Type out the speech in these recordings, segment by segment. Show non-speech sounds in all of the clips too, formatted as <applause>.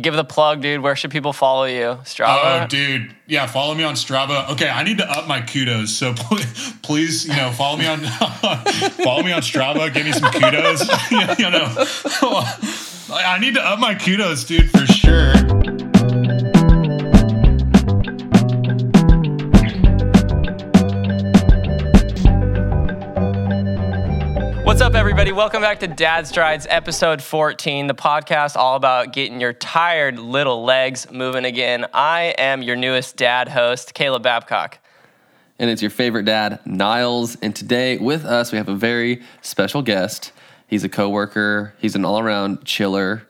give the plug, dude. Where should people follow you? Strava. Oh, dude, yeah, follow me on Strava. Okay, I need to up my kudos, so <laughs> please, you know, follow me on <laughs> follow me on Strava. Give me some kudos. <laughs> you know, I need to up my kudos, dude, for sure. Up, everybody? Welcome back to Dad Strides, episode 14, the podcast all about getting your tired little legs moving again. I am your newest dad host, Caleb Babcock. and it's your favorite dad, Niles. And today with us, we have a very special guest. He's a coworker. He's an all-around chiller.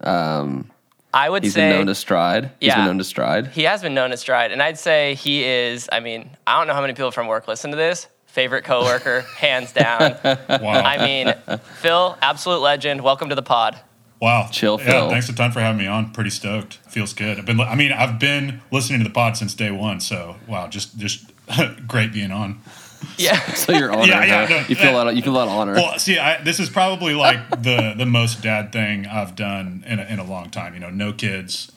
Um, I would he's say been known to stride. He's Yeah. been known to stride. he has been known to Stride, and I'd say he is. I mean, I don't know how many people from work listen to this. Favorite coworker, <laughs> hands down. Wow, I mean, Phil, absolute legend. Welcome to the pod. wow, Chill, Yeah, Phil. thanks a ton for having me on. Pretty stoked. Feels good. I've been, I mean, I've been listening to the pod since day one. So wow, just just <laughs> great being on. Yeah. So you're honored. Yeah, yeah, huh? no, you feel a yeah. lot. Of, you feel a lot of honor. Well, see, I, this is probably like the the most dad thing I've done in a, in a long time. You know, no kids,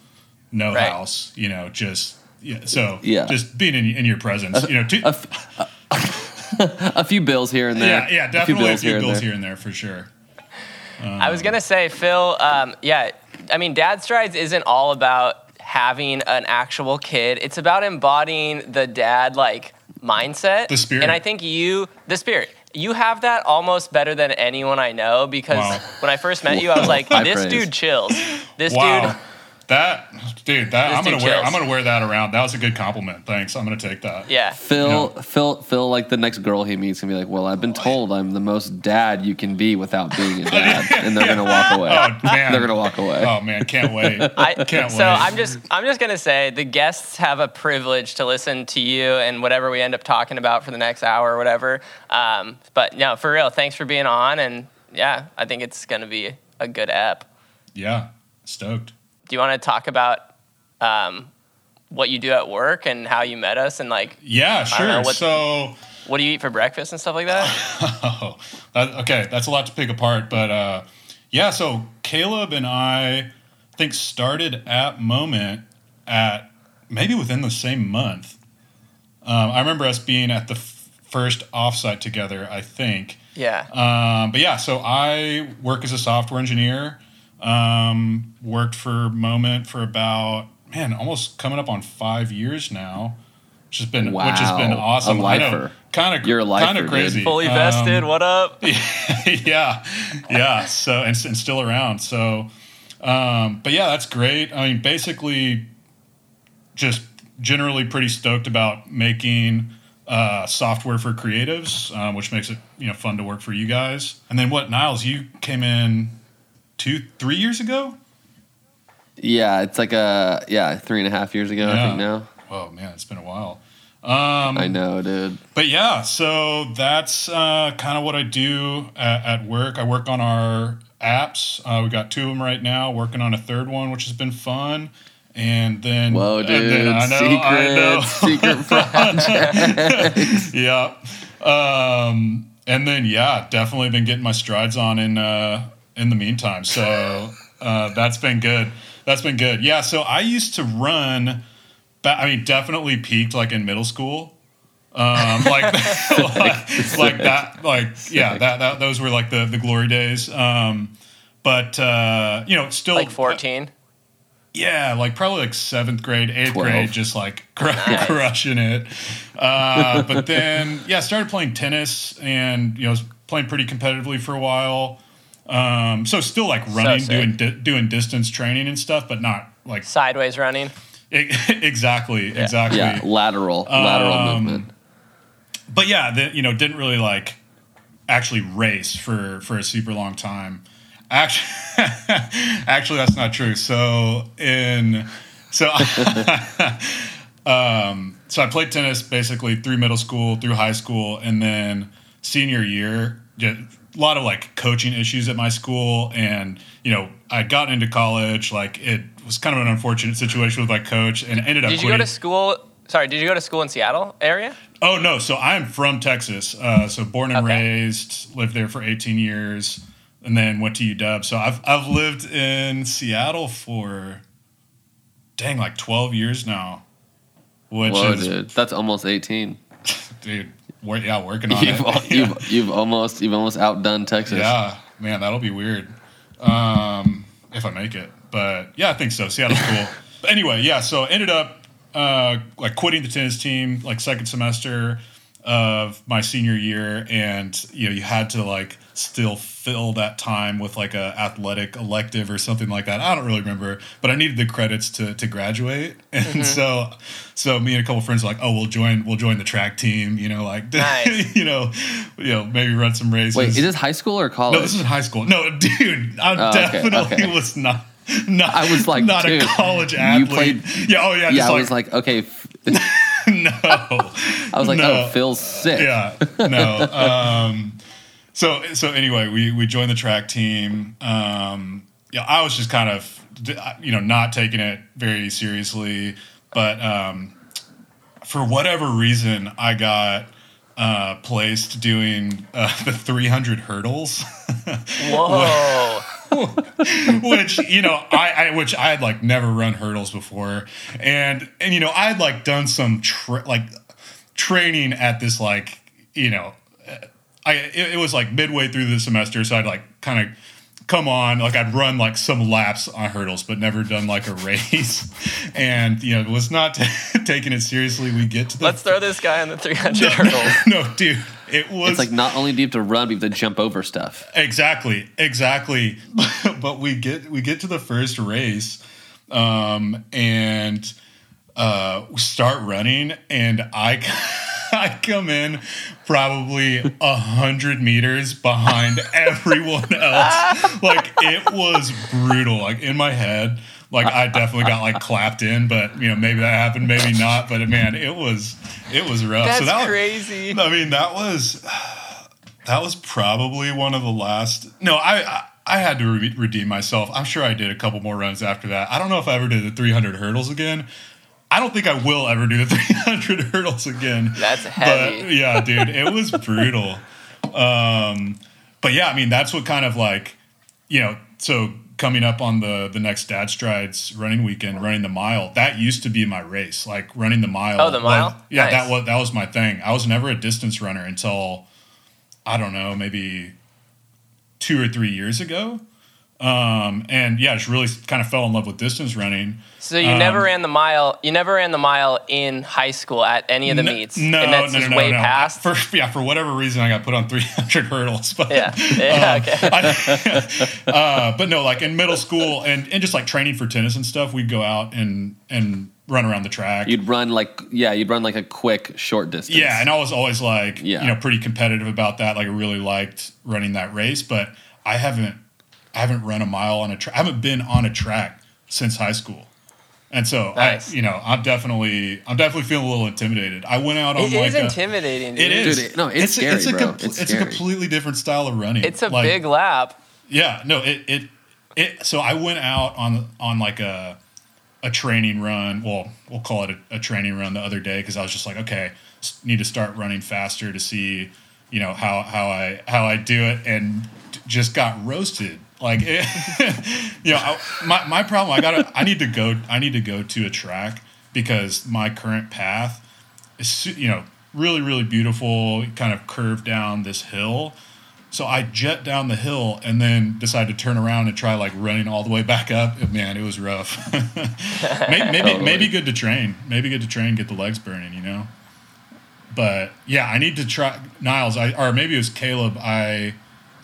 no Right. house. You know, just yeah. So Yeah. just being in, in your presence. You know, two, a, f- <laughs> a few bills here and there. yeah, yeah, definitely a few and bills there. here and there for sure. I was gonna say, Phil. Um, yeah, I mean, Dad Strides isn't all about having an actual kid. It's about embodying the dad like mindset, The spirit. And I think you, the spirit, you have that almost better than anyone I know. Because Wow. when I first met you, I was like, <laughs> this praise. dude chills. This Wow. dude. That dude, that This I'm gonna wear. chills. I'm gonna wear that around. That was a good compliment. Thanks. I'm gonna take that. Yeah. Phil, Yeah. Phil, Phil, like the next girl he meets, can be like, "Well, I've been told I'm the most dad you can be without being a dad," <laughs> and they're gonna walk away. Oh man, They're gonna walk away. Oh man, can't wait. <laughs> I, Can't so wait. I'm just I'm just gonna say the guests have a privilege to listen to you and whatever we end up talking about for the next hour or whatever. Um, but no, for real, thanks for being on, and yeah, I think it's gonna be a good app. yeah, stoked. Do you want to talk about um, what you do at work and how you met us and like Yeah, don't know sure. what- so. what do you eat for breakfast and stuff like that? Oh, <laughs> that, okay. That's a lot to pick apart, but uh, yeah. So Caleb and I think started at Moment at maybe within the same month. Um, I remember us being at the f- first offsite together. I think. yeah. Um, but yeah, so I work as a software engineer. Um, worked for Moment for about man, almost coming up on five years now, which has been which has been Wow, a awesome. I lifer. kind of You're a lifer, kind of dude. crazy. Fully Um, vested. What up? <laughs> yeah, yeah. So and, and still around. So, um, but yeah, that's great. I mean, basically, just generally pretty stoked about making uh, software for creatives, um, which makes it you know fun to work for you guys. And then what, Niles? You came in two, three years ago. Yeah, it's like a yeah, three and a half years ago, I think now. Oh man, it's been a while. Um, I know, dude. But yeah, so that's uh, kind of what I do at, at work. I work on our apps. Uh, we got two of them right now. Working on a third one, which has been fun. And then, Whoa, and dude! then- I know, I know. secret, <laughs> secret project. yeah. Um, and then yeah, definitely been getting my strides on in uh, in the meantime. So uh, that's been good. That's been good. Yeah. So I used to run. ba- I mean, definitely peaked like in middle school. Um, like, <laughs> like, like that. Like yeah, that, that those were like the the glory days. Um, but uh, you know, still Like 14. yeah, like probably like seventh grade, eighth Twelve. grade, just like cr- Nice. <laughs> crushing it. Uh, but then, yeah, started playing tennis and you know was playing pretty competitively for a while. Um, so still like running, sick. doing di- doing distance training and stuff, but not like Sideways running. <laughs> exactly, exactly. yeah, lateral, lateral Um, movement. But yeah, the, you know, didn't really like actually race for for a super long time. Actually, <laughs> actually, that's not true. So in so <laughs> um, so I played tennis basically through middle school, through high school, and then senior year. Just, a lot of like coaching issues at my school, and you know, i got into college. Like it was kind of an unfortunate situation with my coach, and ended up. Did you go to school? Sorry, did you go to school in Seattle area? Oh no, so I'm from Texas. Uh, so born and Okay. raised, lived there for 18 years. and then went to UW. So I've I've lived in Seattle for dang like twelve years now, which Whoa, is dude, that's almost eighteen. <laughs> dude. Yeah, working on You've, it. al- <laughs> you've, you've almost you've almost outdone Texas. Yeah, man, that'll be weird. Um, if I make it, but yeah, I think so. Seattle's cool. <laughs> but anyway, yeah. So ended up uh, like quitting the tennis team like second semester of my senior year, and you know you had to like still fill that time with like a athletic elective or something like that. I don't really remember, but I needed the credits to to graduate, <laughs> and mm-hmm. so so me and a couple friends were like, oh, we'll join we'll join the track team. You know, like <laughs> Nice. you know, you know, maybe run some races. Wait, is this high school or college? No, this is high school. No, dude, I Oh, definitely okay. was not. Not, I was like, not dude, a college athlete. you athlete. played- yeah, oh yeah, yeah, just I like, was like, okay. <laughs> no. I was like, No. oh, Phil's sick. yeah, no. Um, so so anyway, we we joined the track team. Um, yeah, I was just kind of you know not taking it very seriously, but um, for whatever reason, I got uh, placed doing uh, the 300 hurdles. <laughs> Whoa. <laughs> which you know I, I which I had like never run hurdles before, and and you know I had like done some tra- like training at this like you know I it, it was like midway through the semester, so I'd like kind of come on like I'd run like some laps on hurdles, but never done like a <laughs> race, and you know was not <laughs> taking it seriously. We get to the Let's throw this guy on the <laughs> 300 hurdles. no, dude, it was It's like not only do you have to run, but you have to jump over stuff. Exactly, exactly. but we get we get to the first race, um, and uh, start running, and I <laughs> I come in probably a hundred meters behind <laughs> everyone else. Like it was brutal. Like in my head. Like I definitely got like clapped in, but you know maybe that happened, maybe not. But man, it was it was rough. That's so that was- crazy. I mean, that was that was probably one of the last. No, I I, I had to re- redeem myself. I'm sure I did a couple more runs after that. I don't know if I ever did the 300 hurdles again. I don't think I will ever do the <laughs> 300 hurdles again. That's heavy. But yeah, dude, it was <laughs> brutal. Um, but yeah, I mean, that's what kind of like, you know, so coming up on the the next Dad Strides running weekend, running the mile, that used to be my race. Like running the mile. Oh, the mile? was- yeah, Nice. that was that was my thing. I was never a distance runner until I don't know, maybe two or three years ago. Um, and yeah, just really kind of fell in love with distance running. So you Um, never ran the mile. You never ran the mile in high school at any of the No- meets. No, and that's no, no, just no, way no. past. For yeah, for whatever reason, I got put on 300 <laughs> hurdles. But yeah. Yeah. Um, okay. <laughs> I- uh, but no, like in middle school and, and just like training for tennis and stuff, we'd go out and and run around the track. You'd run like yeah, you'd run like a quick short distance. yeah, and I was always like, Yeah. you know, pretty competitive about that. Like I really liked running that race, but I haven't I haven't run a mile on a track. I haven't been on a track since high school. And so Nice. I, you know, I'm definitely, I'm definitely feeling a little intimidated. I went out on It like is a, intimidating. Dude. It is. Dude, it- no, it's a- scary, it's a, bro. compl- It's it's a completely different style of running. It's a Like, big lap. Yeah, no, it it it. So I went out on on like a a training run. Well, we'll call it a, a training run the other day because I was just like, okay, need to start running faster to see, you know, how how I how I do it, and just got roasted. Like, it, <laughs> you know, I, my my problem. I gotta. I need to go. I need to go to a track because my current path is, you know, really really beautiful. Kind of curved down this hill. So I jet down the hill and then decide to turn around and try like running all the way back up. Man, it was rough. <laughs> maybe maybe, Totally. maybe good to train. Maybe good to train, get the legs burning, you know. But yeah, I need to try Niles. I or maybe it was Caleb. I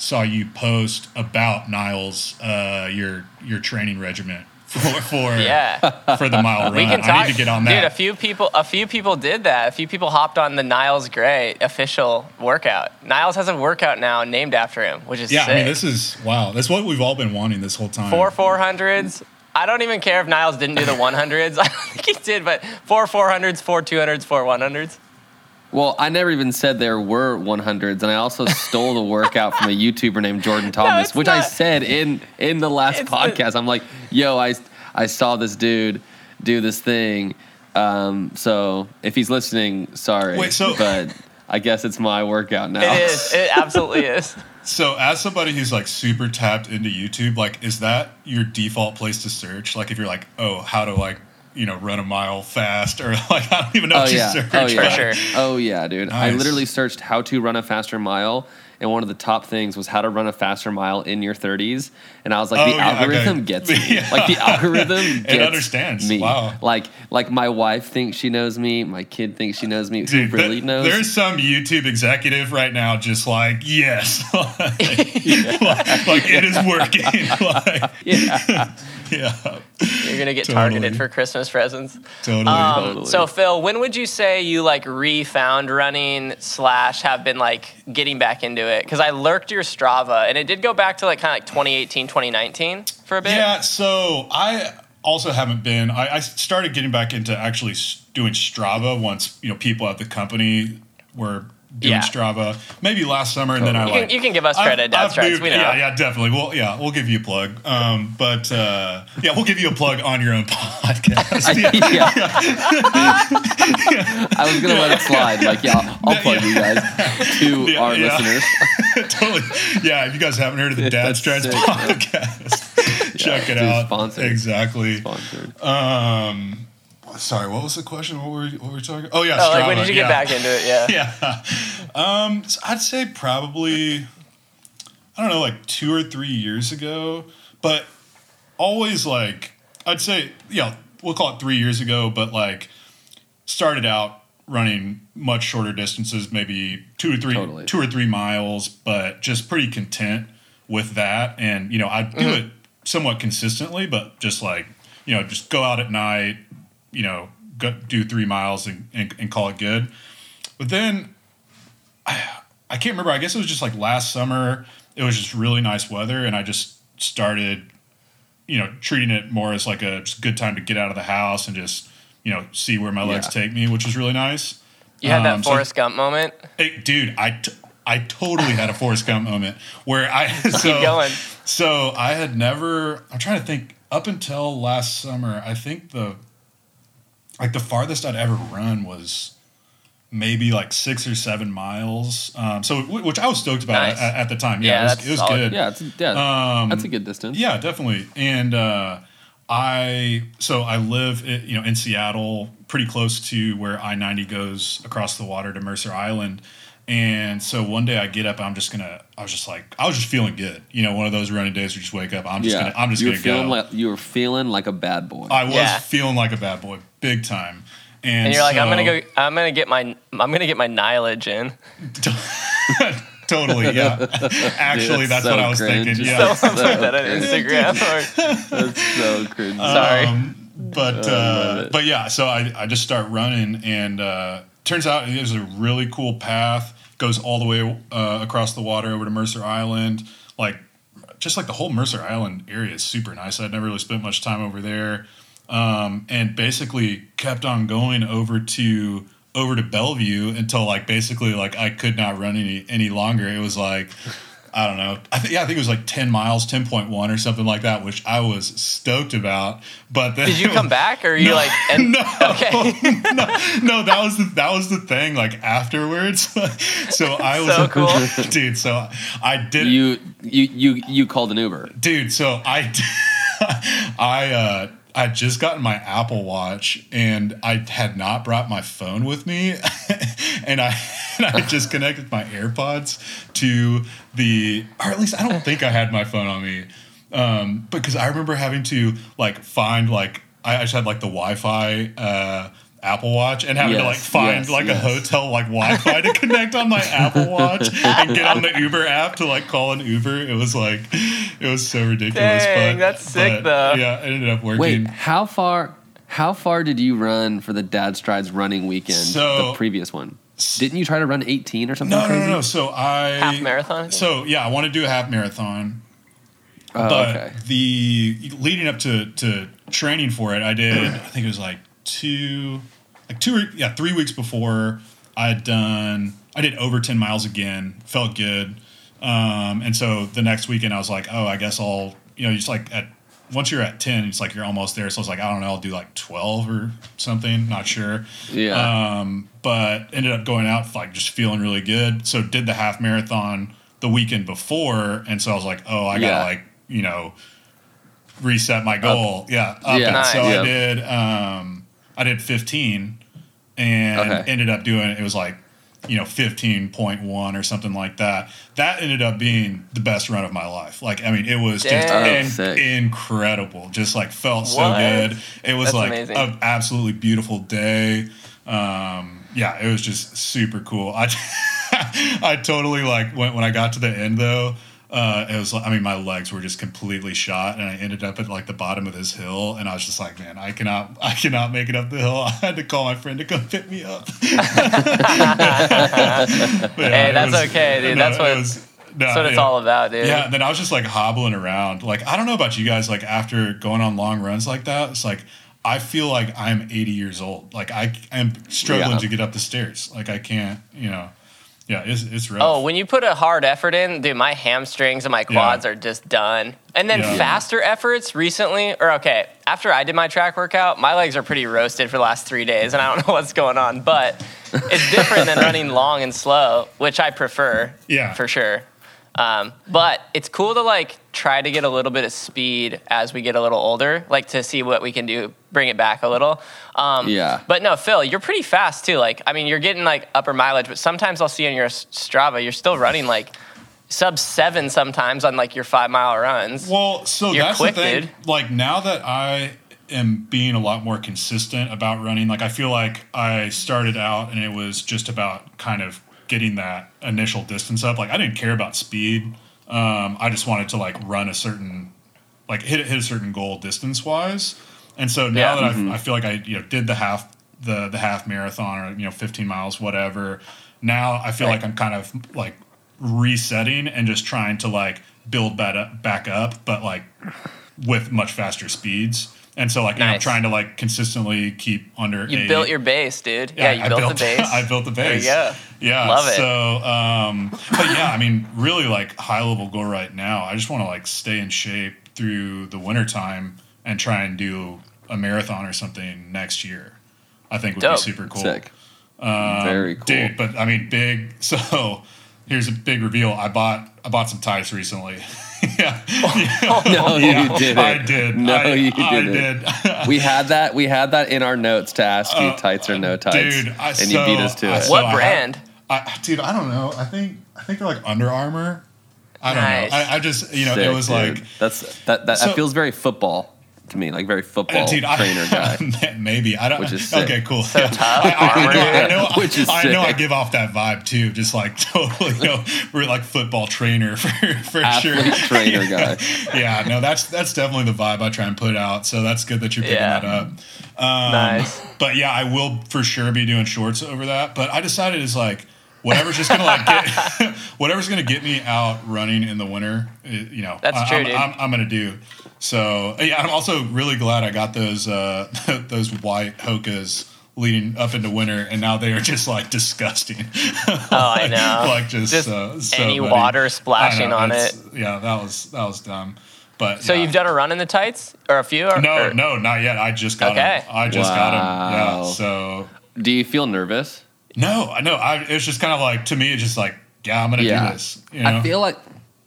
saw you post about Niles, uh, your your training regiment for <laughs> for Yeah. for the mile run. We can talk. I need to get on that. Dude, a few people, a few people did that. A few people hopped on the Niles Gray official workout. Niles has a workout now named after him, which is yeah, sick. I mean this is wow. That's what we've all been wanting this whole time. four 400s. I don't even care if Niles didn't do the 100s. <laughs> I don't think he did, but four 400s, four 200s, four 100s. Well, I never even said there were 100s, and I also <laughs> stole the workout from a YouTuber named Jordan Thomas, it's which I said in in the last It's the- podcast. I'm like, yo, I I saw this dude do this thing. Um, so if he's listening, sorry, Wait, so- but I guess it's my workout now. It is. It <laughs> absolutely is. So, as somebody who's like super tapped into YouTube, like, is that your default place to search? Like, if you're like, oh, how to like, you know, run a mile fast, or <laughs> like, I don't even know Oh what you yeah. search. Oh yeah. right? sure. Oh yeah, dude. I literally searched how to run a faster mile, and one of the top things was how to run a faster mile in your 30s. And I was like, Oh, <laughs> the yeah, algorithm okay. gets me. Yeah. Like the algorithm gets It understands. me. Wow. Like like my wife thinks she knows me. My kid thinks she knows me. Dude, Who really th- knows? there's some YouTube executive right now just like, yes, like, <laughs> like, like, it is working. like, yeah. Yeah, You're gonna get Totally. targeted for Christmas presents. totally. Um, Totally. So Phil, when would you say you like refound running slash have been like getting back into it? Because I lurked your Strava and it did go back to like kind of like 2018, 2019 for a bit. Yeah, so I also haven't been. I, I started getting back into actually doing Strava once you know people at the company were doing Yeah. Strava. Maybe last summer, and then I You like can, you can give us credit, Dad I've Strides. moved- We know. Yeah, yeah, definitely. Well, yeah, we'll give you a plug. Um, but uh, yeah, we'll give you a plug on your own <laughs> podcast. <laughs> yeah. <laughs> I was gonna let it slide. Like, yeah, I'll, plug you guys to Yeah, our yeah. listeners. totally. Yeah, if you guys haven't heard of the Dad Strides podcast, check it out. sponsored. Exactly. Sponsored. Um, sorry, what was the question? What were we, what were we talking? Oh yeah, Oh, like when did you get yeah. back into it? Yeah. <laughs> yeah. Um, so I'd say probably, I don't know, like two or three years ago, but always like, I'd say, yeah, we'll call it three years ago, but like started out running much shorter distances, maybe two or three, Totally. two or three miles, but just pretty content with that. And, you know, I do Mm-hmm. it somewhat consistently, but just like, you know, just go out at night, you know, go, do three miles and, and, and call it good. But then I I can't remember. I guess it was just like last summer. It was just really nice weather, and I just started, you know, treating it more as like a good time to get out of the house and just, you know, see where my legs Yeah. take me, which was really nice. You had that Um, so- Forrest Gump moment. Hey, dude, I, t- I totally had a Forrest Gump moment where I <laughs> so Keep going. so I had never. I'm trying to think. Up until last summer, I think the like the farthest I'd ever run was maybe like six or seven miles. Um, so which I was stoked about Nice. at, at the time. Yeah, Yeah, it was, that's it was good. Yeah, it's yeah, Um, that's a good distance. Yeah, definitely. And uh, I so I live i- you know in Seattle, pretty close to where I ninety goes across the water to Mercer Island. And so one day I get up, I'm just gonna. I was just like, I was just feeling good. You know, one of those running days where you just wake up. I'm just yeah. gonna. I'm just you were gonna feeling go. like you were feeling like a bad boy. I was Yeah. feeling like a bad boy, big time. And, And you're like, I'm gonna go. I'm gonna get my. I'm gonna get my mileage in. <laughs> totally, yeah. <laughs> <laughs> Actually, Dude, that's that's what I was cringe. thinking. Yeah. Someone put that on Instagram. Or, That's so cringe. Sorry. Um, but uh, but yeah, so I, I just start running, and uh, turns out it was a really cool path. Goes all the way uh, across the water over to Mercer Island. Like, just like the whole Mercer Island area is super nice. I'd never really spent much time over there, um, and basically kept on going over to over to Bellevue until like basically like I could not run any any longer. It was like. I don't know. I think yeah, I think it was like ten miles, ten point one or something like that, which I was stoked about. But then did you come <laughs> back, or are you No, like? And, no, <laughs> Okay. <laughs> no, no, that was the, that was the thing. Like afterwards, so I was So cool. dude. So I did, You you you you called an Uber. dude. So I, I uh, I just gotten my Apple Watch and I had not brought my phone with me, <laughs> and I and I just connected my AirPods to the, or at least I don't think I had my phone on me, um, because I remember having to like find like I just had like the Wi-Fi. Uh, Apple Watch and having to like find yes, like yes. a hotel like Wi-Fi to connect on my Apple Watch and get on the <laughs> Uber app to like call an Uber. It was like it was so ridiculous. Dang, but that's sick, but, though. Yeah, it ended up working. Wait, how far? How far did you run for the Dad Strides running weekend? So- the previous one. Didn't you try to run 18 or something No, no, crazy? no, no. So I Half marathon, I? So yeah, I want to do a half marathon, Oh, but okay. the leading up to to training for it, I did. I think it was like two, like two, yeah, three weeks before I had done. I did over ten miles again. Felt good, um, and so the next weekend I was like, oh, I guess I'll you know just like at once you're at ten, it's like you're almost there. So I was like, I don't know, I'll do like twelve or something. Not sure. Yeah. Um, but ended up going out like just feeling really good. So did the half marathon the weekend before, and so I was like, oh, I gotta Yeah. like you know reset my goal. Yeah. Up Yeah. it. Nice. So Yeah. I did. Um, I did fifteen, and Okay. ended up doing it was like you know 15.1 or something like that that ended up being the best run of my life like i mean it was just Damn. in- Oh, incredible just like felt so What? good it was That's like amazing. an absolutely beautiful day um yeah it was just super cool i <laughs> i totally like went when i got to the end though uh, it was I mean, my legs were just completely shot, and I ended up at like the bottom of this hill, and I was just like, man, I cannot, I cannot make it up the hill. <laughs> I had to call my friend to come pick me up. <laughs> Hey, that's okay, dude. That's what- no, That's what it's yeah. all about, dude. Yeah, and then I was just like hobbling around. Like I don't know about you guys. Like after going on long runs like that, it's like I feel like I'm 80 years old. Like I am struggling Yeah. to get up the stairs. Like I can't. You know. Yeah, it's it's rough. Oh, when you put a hard effort in, dude, my hamstrings and my quads are just done. And then Yeah. faster efforts recently, or okay, after I did my track workout, my legs are pretty roasted for the last three days, and I don't <laughs> know what's going on. But it's different than <laughs> running long and slow, which I prefer. Yeah. for sure. Um, but it's cool to like try to get a little bit of speed as we get a little older, like to see what we can do, bring it back a little. Um, Yeah. But no, Phil, you're pretty fast too. Like, I mean, you're getting like upper mileage, but sometimes I'll see on your Strava, you're still running like sub seven sometimes on like your five mile runs. Well, so You're that's quick, the thing. dude. Like now that I am being a lot more consistent about running, like I feel like I started out and it was just about kind of getting that initial distance up. Like I didn't care about speed. Um, I just wanted to like run a certain, like hit hit a certain goal distance wise. And so now Yeah. that Mm-hmm. I've, I feel like I you know did the half the the half marathon or you know 15 miles whatever. Now I feel Right. like I'm kind of like resetting and just trying to like build back up, back up, but like with much faster speeds. And so like you know, I'm trying to like consistently keep under. You 80. built your base, dude. Yeah, you I built, the <laughs> base. I built the There you base. go. Yeah, Love it. So, um, but yeah, I mean, really, like high level goal right now. I just want to like stay in shape through the winter time and try and do a marathon or something next year. I think would Dope. be super cool. Sick. Um, Very cool. dude. But I mean, big. <laughs> So here's a big reveal. I bought I bought some tights recently. yeah. <laughs> <laughs> No, Yeah, you didn't. I did. No, I, you didn't. did. <laughs> We had that. We had that in our notes to ask you, Uh, tights or no tights, dude, I- and so- you beat us to I- it. so What I brand? I, dude, I don't know. I think I think they're like Under Armour. I don't Nice. know. I, I just you know Sick, it was dude. like that's that. That, So- that feels very football to me, like very football dude, I- trainer guy. <laughs> maybe I don't. Which is sick. okay, cool. So <laughs> tough, I, I, I know, I <laughs> know, Which is I know. I give off that vibe too. Just like totally, you know, we're like football trainer for for sure. Trainer yeah. guy. Yeah, no, that's that's definitely the vibe I try and put out. So that's good that you're picking Yeah. that up. Um, Nice. But yeah, I will for sure be doing shorts over that. But I decided is like whatever's just gonna like get <laughs> whatever's gonna get me out running in the winter. You know, That's I, true, I'm, dude. I'm, I'm gonna do. So yeah, I'm also really glad I got those uh, <laughs> those white Hokas leading up into winter, and now they are just like disgusting. Oh, I <laughs> know. like just, Just uh, so any muddy. water splashing know, on it. Yeah, that was that was dumb. But So yeah. you've done a run in the tights or a few? Or, no, or- no, not yet. I just got Okay. him. I just got him. Wow. Yeah. So Do you feel nervous? No, I know. I it's just kind of like to me, it's just like yeah, I'm gonna Yeah. do this. You know? I feel like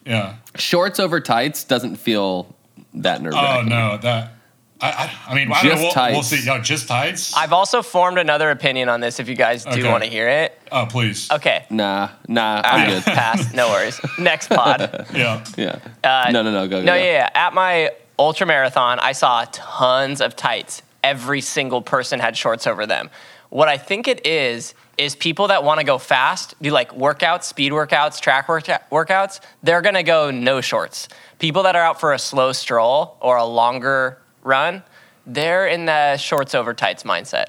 yeah. shorts over tights doesn't feel that nerve. Oh no, that. I, I, I mean, I don't know. We'll, we'll tights. see. Yeah, just tights. I've also formed another opinion on this if you guys do Okay. want to hear it. oh, please. Okay. Nah, nah, All I'm right, good. <laughs> pass. No worries. Next pod. <laughs> Yeah. Yeah. Uh, no, no, no. Go, go. No, go. yeah, yeah. At my ultra marathon, I saw tons of tights. Every single person had shorts over them. What I think it is is people that want to go fast, do like workouts, speed workouts, track work- workouts. They're gonna go no shorts. People that are out for a slow stroll or a longer run, they're in the shorts over tights mindset.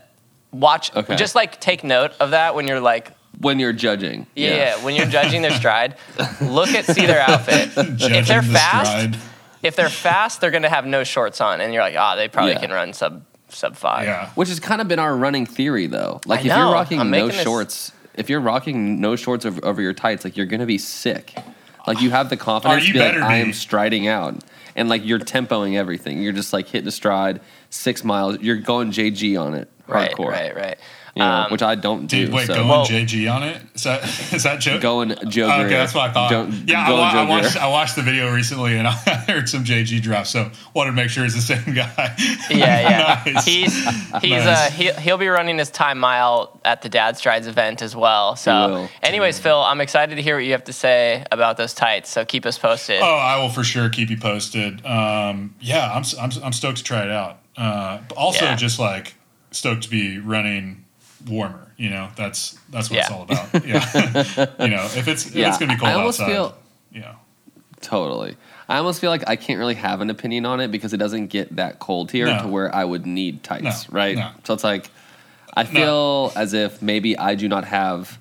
Watch, Okay. just like take note of that when you're like When you're judging. yeah, yeah, when you're judging their stride, <laughs> look at see their outfit. Judging if they're the fast, stride. if they're fast, they're gonna have no shorts on, and you're like, ah, they probably Yeah. can run sub sub five. Yeah. Which has kind of been our running theory, though. Like, I if know. you're rocking I'm no making this- shorts, if you're rocking no shorts over, over your tights, like, you're going to be sick. Like, you have the confidence you to be like, better I am striding out. and like you're tempoing everything. You're just like hitting a stride, six miles. You're going JG on it, Right, hardcore. right, right. You know, Um, which I don't do. Dude, wait, so. going Well- JG on it? Is that <laughs> is that joke? Going Joe Okay, Greer. that's what I thought. Don't- yeah, I, going wa- I watched I watched the video recently and <laughs> I heard some JG drops, so wanted to make sure it's the same guy. <laughs> Yeah, yeah. Nice. He's he's Nice. uh he, he'll be running his time mile at the Dad Strides event as well. So, anyways, Phil, I'm excited to hear what you have to say about those tights. So keep us posted. Oh, I will for sure keep you posted. Um, yeah, I'm, I'm I'm stoked to try it out. Uh, but also, Yeah. just like stoked to be running warmer. You know, that's that's what it's all about. Yeah, <laughs> you know, if it's if Yeah, it's gonna be cold I almost outside, feel- know, Totally. I almost feel like I can't really have an opinion on it because it doesn't get that cold here No. to where I would need tights, No, right? no. So it's like I feel as if maybe I do not have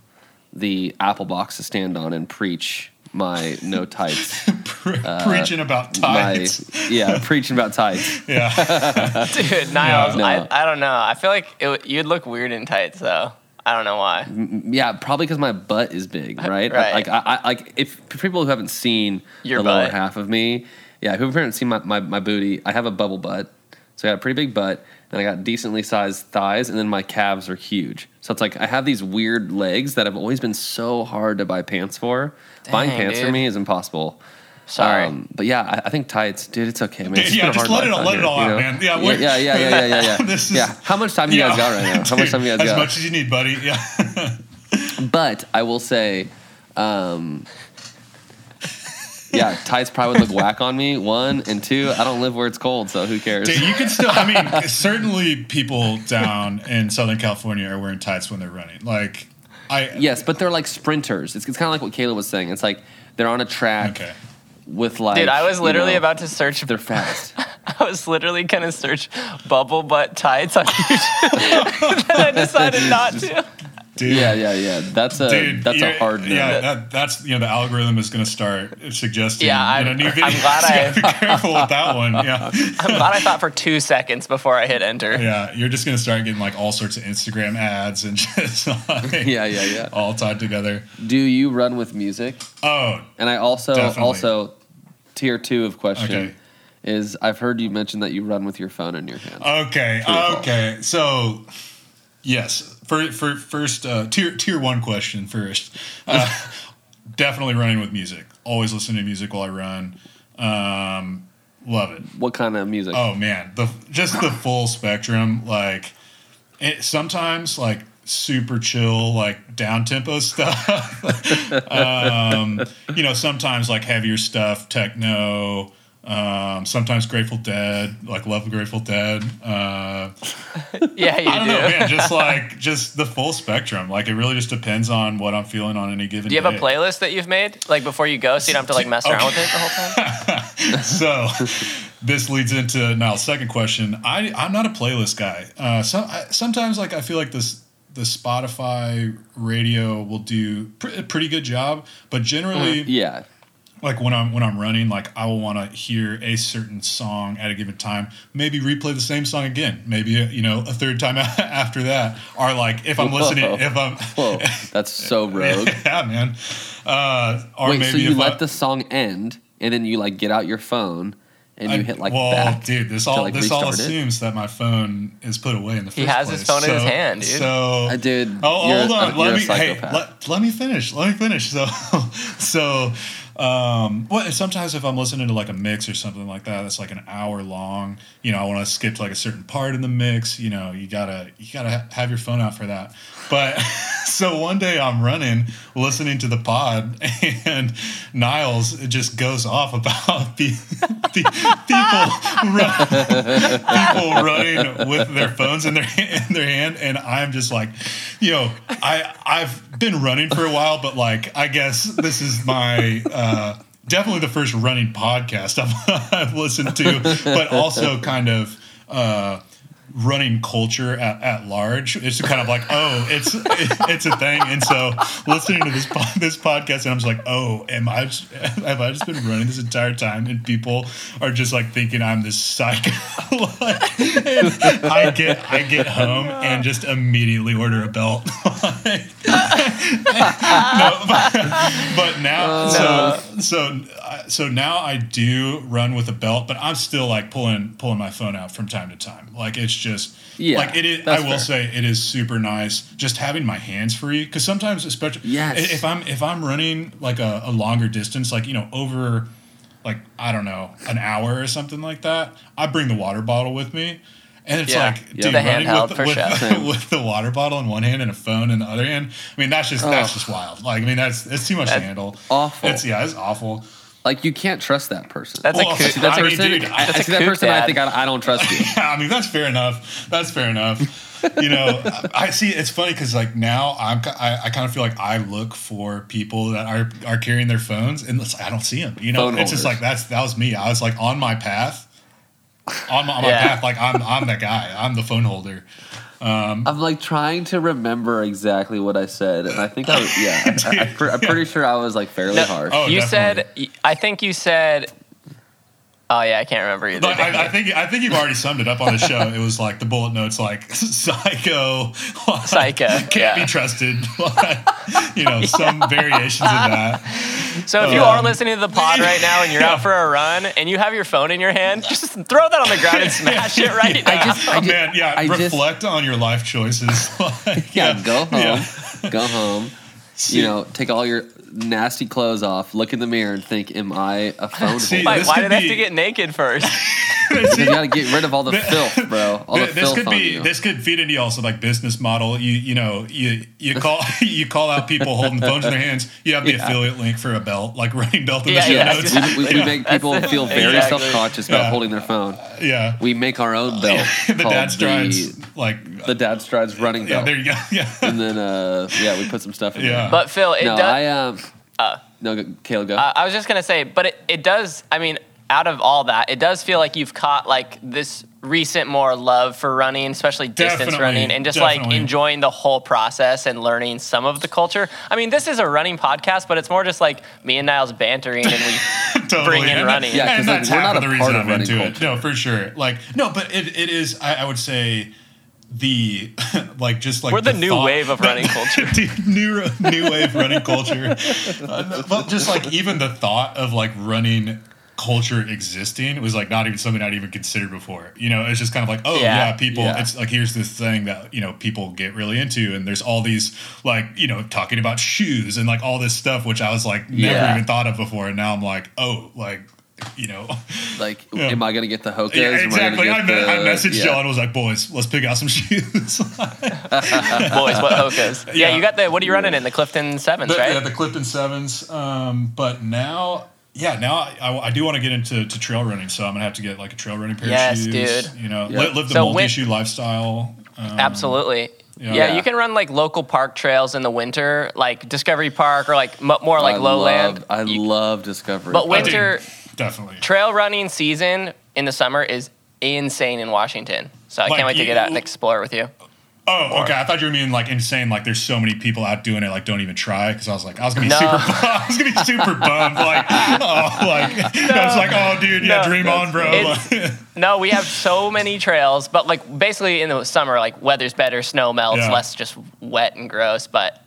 the apple box to stand on and preach my no tights. <laughs> Pre- <laughs> preaching about Uh, my yeah, preaching about tights. <laughs> Yeah, <laughs> Dude, Niles, No. I, I don't know. I feel like it, you'd look weird in tights though. I don't know why. Yeah, probably because my butt is big, right? Right. Like I, I like if people who haven't seen Your the lower half of me, yeah, who haven't seen my, my, my booty, I have a bubble butt. So I got a pretty big butt, and I got decently sized thighs, and then my calves are huge. So it's like I have these weird legs that have always been so hard to buy pants for. Buying Dang, pants for me is impossible. Sorry. Um, but yeah, I, I think tights, dude, it's okay, man. It's yeah. Just let it all, out let it all out, know? man. Yeah, Yeah, we're- yeah, yeah, yeah, yeah, yeah. yeah. <laughs> This is- yeah. How much time do you guys got right now? How much time you guys <laughs> as got? much as you need, buddy. Yeah. <laughs> But I will say, um, yeah, tights probably would look whack on me. One and two, I don't live where it's cold, so who cares? Dude, you can still. I mean, certainly people down in Southern California are wearing tights when they're running. Like, I Yes, but they're like sprinters. It's, it's kind of like what Kayla was saying. It's like they're on a track Okay. With like. Dude, I was you literally know, about to search. They're fast. <laughs> I was literally gonna search bubble butt tights on <laughs> YouTube. then I decided not to. Dude, yeah, yeah, yeah. That's a Dude, that's a hard. Yeah, that, that's you know the algorithm is going to start suggesting. Yeah, you know, I'm- new I'm glad <laughs> I- You gotta be careful with that one. Yeah, I'm glad I thought for two seconds before I hit enter. yeah, you're just going to start getting like all sorts of Instagram ads and just like, Yeah, yeah, yeah. all tied together. Do you run with music? Oh, And I also Definitely. also tier two of question Okay. is I've heard you mention that you run with your phone in your hand. Okay. True? Okay. So, yes. For for first uh, tier tier one question first. Uh, <laughs> definitely running with music. Always listening to music while I run. Um, love it. What kind of music? Oh man, the just the full spectrum. Like it, sometimes like super chill, like down tempo <laughs> stuff. um, you know, sometimes like heavier stuff, techno. Um, sometimes Grateful Dead, like love Grateful Dead. Uh, <laughs> Yeah, you I don't do. know, man. Just like just the full spectrum. Like it really just depends on what I'm feeling on any given. Day Do you have a playlist that you've made, like before you go, so you don't have to like mess around with it the whole time? <laughs> so this leads into Niles' second question. I I'm not a playlist guy. Uh, so I, sometimes like I feel like this the Spotify radio will do pr- a pretty good job, but generally Yeah. like when I'm when I'm running, like I will want to hear a certain song at a given time. Maybe replay the same song again. Maybe you know a third time <laughs> after that. Or like if I'm listening, if I'm Whoa, that's <laughs> so rogue. <laughs> yeah, man. Uh, or Wait, maybe so you let I, the song end and then you like get out your phone and you I- hit like well, back. dude, this all like, this all restart it? assumes that my phone is put away in the first He has his place. phone in his hand, dude. So, uh, I did. oh, oh hold on, you're let me hey, let, let me finish. Let me finish. So, <laughs> so, um, well, sometimes if I'm listening to like a mix or something like that, that's like an hour long. You know, I want to skip to like a certain part in the mix. You know, you gotta you gotta ha- have your phone out for that. But <laughs> so one day I'm running, listening to the pod, <laughs> and Niles just goes off about <laughs> the, the people run, people running with their phones in their in their hand, and I'm just like, you know, I I've been running for a while, but like I guess this is my. Uh, Definitely the first running podcast I've, <laughs> I've listened to, but also kind of uh, running culture at, at large. It's kind of like, <laughs> oh, it's it's a thing. And so listening to this <laughs> this podcast, and I'm just like, oh, am I just, <laughs> have I just been running this entire time, and people are just like thinking I'm this psycho? like, I get I get home and just immediately order a belt. No, but, but now, so so uh, so now I do run with a belt, but I'm still like pulling pulling my phone out from time to time. Like it's just Yeah, like it is. I will fair. say it is super nice just having my hands free because sometimes, especially Yes. if I'm if I'm running like a, a longer distance, like you know over like I don't know an hour or something like that, I bring the water bottle with me. And it's Yeah. like, Yeah. dude, The running with, for with, sure. <laughs> With the water bottle in one hand and a phone in the other hand. I mean, that's just that's Oh. just wild. Like, I mean, that's it's too much to handle. awful. It's yeah, it's awful. Like you can't trust that person. That's Well, a I kook. mean, That's a person, dude, I, I- I that's a see that kook person. I think I, I don't trust you. Yeah, <laughs> I mean that's fair enough. That's fair enough. You know, I see. It's funny because like now I'm I, I kind of feel like I look for people that are are carrying their phones and it's, I don't see them. You know, Phone it's just like that's that was me. I was like on my path, on my, on my Yeah. path. Like I'm I'm that guy. I'm the phone holder. Um, I'm like trying to remember exactly what I said, and I think I was, yeah, I, I, pre- I'm pretty <laughs> sure I was like fairly No, harsh. Oh, you definitely. said, I think you said, oh yeah, I can't remember either. But I, I think I think you've already summed it up on the show. It was like the bullet notes, like <laughs> psycho, like, Psycho, <laughs> can't yeah. be trusted. <laughs> like, you know, some variations of that. So if you Um, are listening to the pod right now and you're out for a run and you have your phone in your hand, just throw that on the ground and smash it right now. I just, I Oh, just, man, yeah. I just- reflect on your life choices. Like, yeah, go home, Yeah. go home. You know, take all your nasty clothes off, look in the mirror, and think, "Am I a phone <laughs> See, holder?" Why, this why did I have to get naked first? <laughs> You got to get rid of all the filth, bro. All the this filth could be this could feed into also like business model. You you know you you <laughs> call you call out people holding phones in their hands. You have the Yeah. affiliate link for a belt, like running belt in Yeah, the show yeah, notes. we, we, we make people That's- feel very exactly. self-conscious about Yeah. holding their phone. Yeah, We make our own belt the dad strides the, like the dad strides running yeah. belt, There you go. Yeah, and then uh, yeah, we put some stuff in Yeah. there. But Phil, it no, does. I um, Uh. no, Caleb, go. Uh, I was just gonna say, but it, it does. I mean, out of all that, it does feel like you've caught like this recent more love for running, especially distance Definitely, running, and just like enjoying the whole process and learning some of the culture. I mean, this is a running podcast, but it's more just like me and Niles bantering, and we <laughs> totally. bring in And running. that- Yeah, 'cause, and like, that's we're not of the a reason part of I'm running into it. culture. No, for sure. Like no, but it, it is. I, I would say the <laughs> like just like We're the new wave of running <laughs> culture. Dude, <laughs> new new wave running culture. Uh, but just like even the thought of like running culture existing was like not even something I'd even considered before. You know, it's just kind of like, oh Yeah. yeah, people. Yeah. It's like here's this thing that you know people get really into, and there's all these like you know talking about shoes and like all this stuff, which I was like never Yeah. even thought of before, and now I'm like, oh, like you know. like, <laughs> yeah. am I gonna get the hokas? Yeah, Am I exactly. I, gonna me- get I the- messaged yeah. John. Was like, boys, let's pick out some shoes. <laughs> boys, what hokas? <laughs> Yeah. Yeah. you got the. What are you running in the Clifton Sevens, the, right? Yeah, the Clifton Sevens. Um, but now, yeah, now I, I, I do want to get into to trail running, so I'm gonna have to get like a trail running pair Yes, of shoes. dude. You know, Yeah. li- live the So multi-shoe lifestyle. Um, Absolutely. yeah. Yeah. Yeah. you can run like local park trails in the winter, like Discovery Park or like m- more like I lowland. Love, I You- love Discovery. But I when- think winter- definitely. trail running season in the summer is insane in Washington. So I Like, can't wait to get out and explore with you. Oh, okay. I thought you were meaning like insane. Like there's so many people out doing it. Like don't even try. Because I was like, I was gonna be No. super. <laughs> I was gonna be super bummed. Like, oh, like <laughs> I was like, oh, dude, yeah, No, dream on, bro. Like, <laughs> No, we have so many trails, but like basically in the summer, like weather's better, snow melts, Yeah. less just wet and gross. But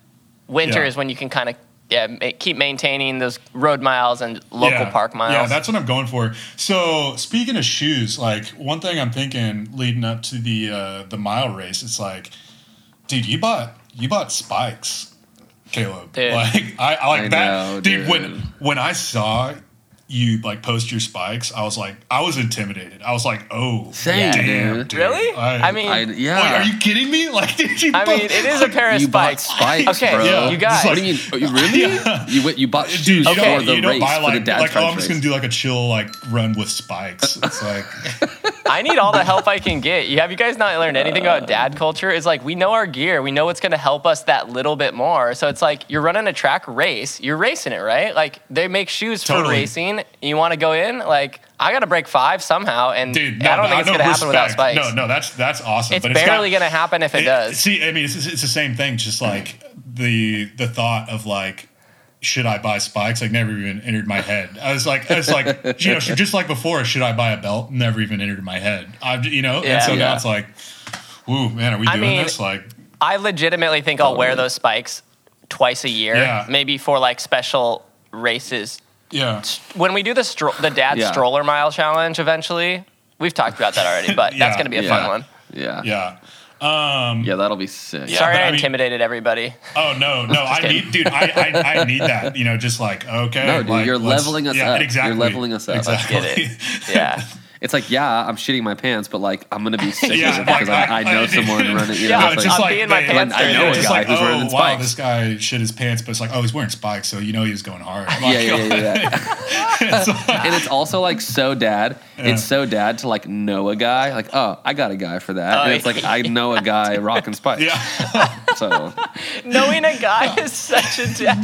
winter Yeah. is when you can kind of yeah ma- keep maintaining those road miles and local yeah. park miles. Yeah, that's what I'm going for. So speaking of shoes, like one thing I'm thinking leading up to the uh, the mile race, it's like, dude, you bought you bought spikes, Caleb. Dude. Like I, I like I that, know, dude, When when I saw you like post your spikes, I was like, I was intimidated. I was like, oh, Same, damn, dude. dude. Really? I mean- I, yeah. Wait, are you kidding me? <laughs> Like, did you? I buy- mean, it is a pair of you spikes. spikes, Okay, bro. Yeah. you guys. What do you mean? Oh, you <laughs> really? Yeah. You went, you bought Dude, shoes you for the you race buy for like, the dad like oh, I'm just gonna do like a chill like run with spikes. It's <laughs> like I need all the help I can get. You have you guys not learned anything about dad culture? It's like we know our gear, we know what's going to help us that little bit more. So it's like you're running a track race, you're racing it, right? Like they make shoes for Totally. racing. You want to go in, like I got to break five somehow, and Dude, no, I don't no, think it's no, going to happen without spikes. No, no, that's that's awesome. it's but barely got- going to happen if it, it- does. See, I mean, it's, it's the same thing. Just like the the thought of like, should I buy spikes? Like, never even entered my head. I was like, it's like <laughs> you know, just like before, should I buy a belt? Never even entered my head. I've you know, Yeah. and so Yeah. now it's like, ooh, man, are we I doing mean, this? Like, I legitimately think I'll wear those spikes twice a year, Yeah. maybe for like special races. Yeah, When we do the stro- the dad Yeah. stroller mile challenge eventually, we've talked about that already, but Yeah. that's going to be a fun one. Yeah. yeah. Um, Yeah, that'll be sick. Yeah, Sorry I, I mean- intimidated everybody. Oh no, no, <laughs> I kidding. need, dude, I, I, I need that. You know, just like okay, No, dude, like, you're leveling us yeah, up. You're leveling us up. I Exactly. get it. <laughs> Yeah. It's like, yeah, I'm shitting my pants, but like, I'm gonna be <laughs> sick Yeah, with it because like, I, I know I- someone <laughs> running. You Yeah, know, it's just like, I'm being my they- pants I know a It's guy like, who's oh, running wow, spikes. this guy shit his pants, but it's like, oh, he's wearing spikes, so you know he was going hard. <laughs> yeah, yeah, yeah, yeah. It's like- and it's also like so dad. Yeah. It's so dad to like know a guy. Like, oh, I got a guy for that. Oh, and it's oh, like I know a guy rocking spikes. yeah, So Knowing a guy is such a dad.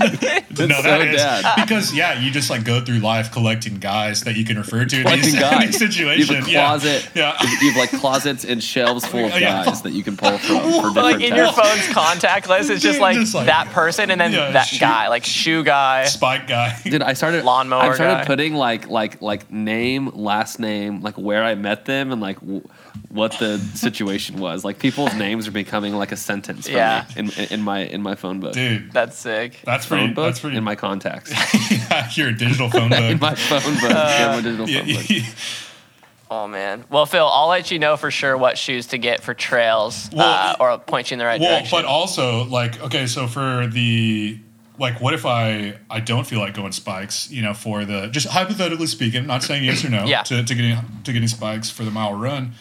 no, that so is dad. because yeah, you just like go through life collecting guys that you can refer to in Collecting these, guys. in these you have a closet. Yeah. You have like closets and shelves full of Yeah. guys that you can pull from <laughs> for like in your phone's contact list, it's just like, just like- that person and then Yeah, that shoe- guy, like shoe guy. Spike guy. <laughs> Dude, I started Lawnmower I started guy. putting like like like name, last name, like where I met them, and like w- what the situation was. Like people's <laughs> names are becoming like a sentence for Yeah. me in, in, in my in my phone book. Dude, That's sick. that's phone pretty. book That's pretty. in my contacts. yeah, your digital phone in book. my phone book. yeah, my digital Yeah, phone book. yeah. Oh man. Well, Phil, I'll let you know for sure what shoes to get for trails, Well, uh, or I'll point you in the right direction. well, direction. but also like okay, so for the like, what if I I don't feel like going spikes? You know, for the just hypothetically speaking, not saying yes or no <laughs> Yeah. to, to getting to getting spikes for the mile run.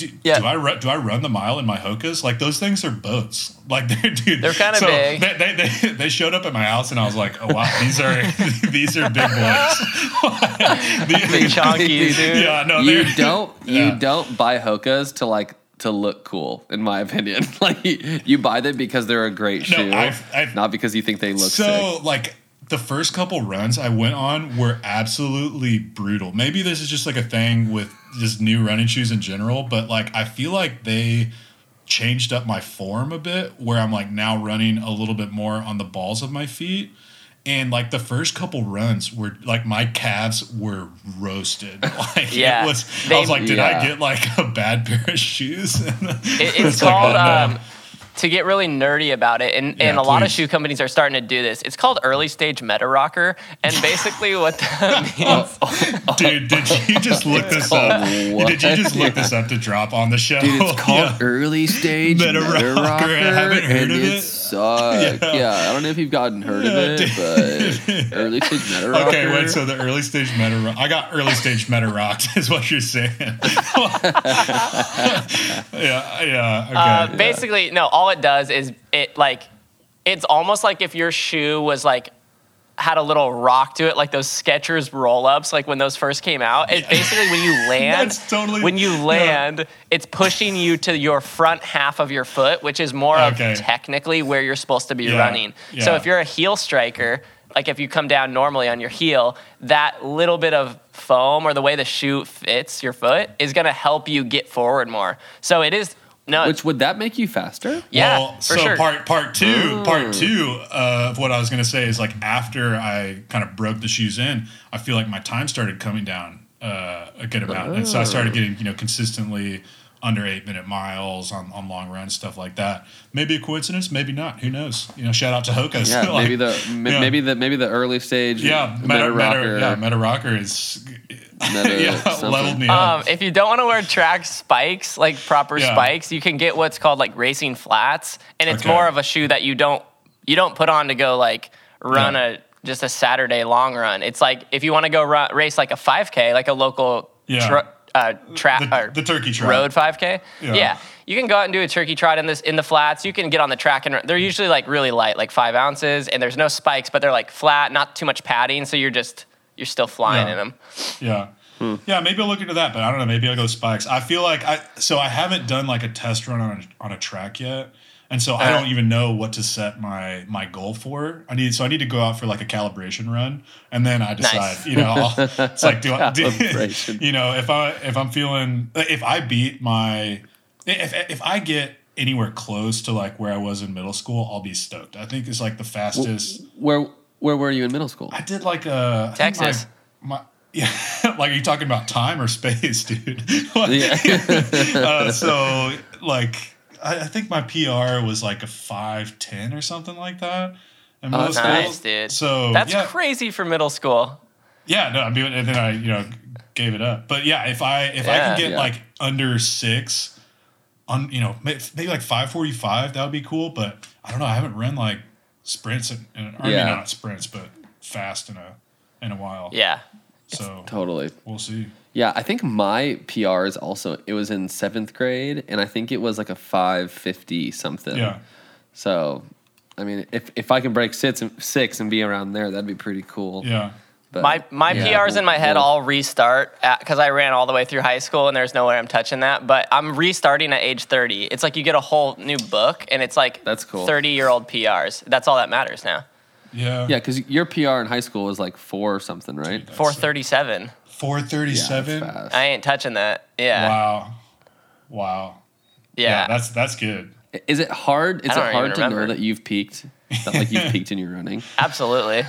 Do, Yeah. do I run, do I run the mile in my Hokas? Like those things are boats. <laughs> Like they're dude. They're kinda so big. They, they, they, they showed up at my house and I was like, oh wow, these are <laughs> these are big boys. <laughs> These- Big chonkies, dude. Yeah, no, you they're- don't you don't buy hokas to like to look cool, in my opinion. like you, you buy them because they're a great No, shoe, I've- I've- not because you think they look so sick. like the first couple runs I went on were absolutely brutal. Maybe this is just like a thing with just new running shoes in general, but like I feel like they changed up my form a bit where I'm like now running a little bit more on the balls of my feet. And like the first couple runs were like my calves were roasted. <laughs> Like Yeah. it was I was like, did I get like a bad pair of shoes? <laughs> It, it's like, called oh, no. um, to get really nerdy about it, and, and Yeah, a lot of shoe companies are starting to do this. It's called early stage meta rocker, and <laughs> basically what that <laughs> means. Dude, <laughs> did you just look this up? what? Did you just look this up to drop on the show? Dude, it's called Yeah. early stage Meta meta, rocker. rocker, I haven't heard and of it it. sucks. Yeah. Yeah. I don't know if you've gotten heard Yeah, of it, but early stage meta rocker. Okay, wait. So the early stage meta, rock. I got early stage meta rocked, is what you're saying. yeah, yeah. Okay. Uh, basically, no. All it does is it like it's almost like if your shoe was like had a little rock to it, like those Skechers roll ups, like when those first came out. It basically when you <laughs> land, totally- when you yeah. land, it's pushing you to your front half of your foot, which is more Okay. of technically where you're supposed to be Yeah, running. So if you're a heel striker, like if you come down normally on your heel, that little bit of foam or the way the shoe fits your foot is going to help you get forward more. So it is no, Which would that make you faster? yeah, well, for so sure. part part two, part two uh, of what I was gonna say is like after I kind of broke the shoes in, I feel like my time started coming down uh, a good amount, and so I started getting you know consistently under eight minute miles on, on long runs, stuff like that. Maybe a coincidence, maybe not. Who knows? You know, shout out to Hokas. Yeah, <laughs> Like, maybe the m- yeah. maybe the maybe the early stage yeah, meta, meta, rocker. meta, yeah, meta rocker is Meta <laughs> yeah, leveled me up. Um, if you don't want to wear track spikes, like proper Yeah. spikes, you can get what's called like racing flats, and it's Okay. more of a shoe that you don't you don't put on to go like run Yeah. a just a Saturday long run. It's like if you want to go run, race like a 5K, like a local Yeah. tr- uh, track the, or the turkey trot. road 5K. Yeah. Yeah. you can go out and do a turkey trot in this in the flats. You can get on the track and they're usually like really light, like five ounces, and there's no spikes, but they're like flat, not too much padding, so you're just you're still flying Yeah. in them. Yeah. yeah, maybe I'll look into that. But I don't know. Maybe I'll go spikes. I feel like I so I haven't done like a test run on a, on a track yet, and so I Uh. don't even know what to set my my goal for. I need so I need to go out for like a calibration run, and then I decide. Nice. You know, I'll, it's like do I do, <laughs> you know if I if I'm feeling if I beat my if if I get anywhere close to like where I was in middle school, I'll be stoked. I think it's like the fastest. Where where were you in middle school? I did like a Texas. My, my <laughs> yeah, like are you talking about time or space, <laughs> dude? Like, Yeah. uh, so like I, I think my PR was like a five ten or something like that. In Oh, middle that's school. Nice, dude. So That's yeah, cray for middle school. yeah, no, I mean, and then I you know gave it up. But yeah, if I if I can get Yeah. like under six, on you know maybe like five forty five, that would be cool. But I don't know. I haven't run like sprints and I mean Yeah. not sprints, but fast in a in a while. Yeah. So Totally. we'll see. Yeah, I think my PR is also it was in seventh grade, and I think it was like a five fifty something. Yeah. So, I mean, if if I can break six and six and be around there, that'd be pretty cool. Yeah. But my my yeah, PRs we'll, in my head we'll, all restart because I ran all the way through high school and there's no way I'm touching that. But I'm restarting at age 30. It's like you get a whole new book and it's like that's cool. 30 year old PRs. That's all that matters now. Yeah. Yeah, because your PR in high school was like four or something, right? 437. 437? Yeah, I ain't touching that. Yeah. Wow. Wow. Yeah. yeah that's that's good. Is it hard? Is it hard to remember. know that you've peaked? That like you've peaked in your running? <laughs> Absolutely.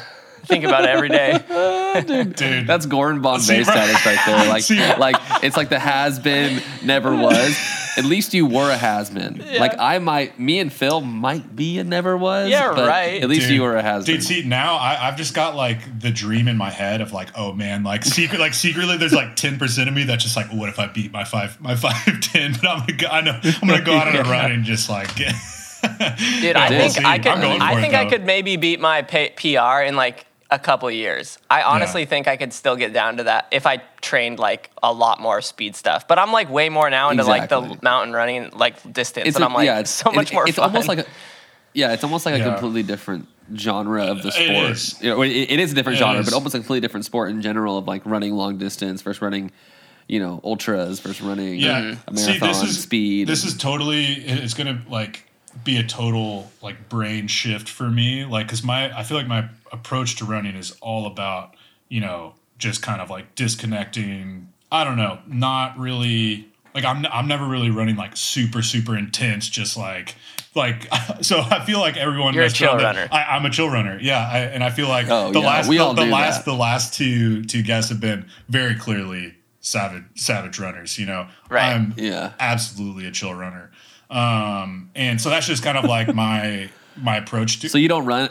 Think about it every day, <laughs> dude, dude. That's gordon bombay status right there. <laughs> Like, like it's like the has been, never was. At least you were a has been. Like I might, me and Phil might be a never was. Yeah, but right. At least Dude, you were a has been. Dude, see now I, I've just got like the dream in my head of like, oh man, like secret, like secretly, there's like ten percent of me that's just like, what if I beat my five, my <laughs> five ten? But I'm gonna, go, I know, I'm gonna go out on a <laughs> run and just like, get, Dude, I <laughs> think. I could I'm going I for it, think I could maybe beat my pa- PR in like a couple years. I honestly Yeah. think I could still get down to that if I trained like a lot more speed stuff. But I'm like way more now into like the mountain running like distance it's and a- I'm like yeah, it's so it- much more It's fun. almost like a, yeah, it's almost like a completely different genre of the sport. is. You know, it, it is a different It genre, is. but almost a completely different sport in general of like running long distance versus running, you know, ultras versus running yeah. a marathon See, this is speed. This is totally. It's gonna like be a total like brain shift for me. Like, cause my I feel like my approach to running is all about you know just kind of like disconnecting. I don't know, not really. Like I'm, I'm never really running like super, super intense. Just like, like, <laughs> so I feel like everyone. You're a chill around that- runner. I, I'm a chill runner. Yeah, I, and I feel like Oh, the yeah, last, we the, all the last, that. the last two two guests have been very clearly savage, savage runners. You know, Right. I'm Yeah. absolutely a chill runner. Um, and so that's just kind of like my <laughs> my approach to so you don't run.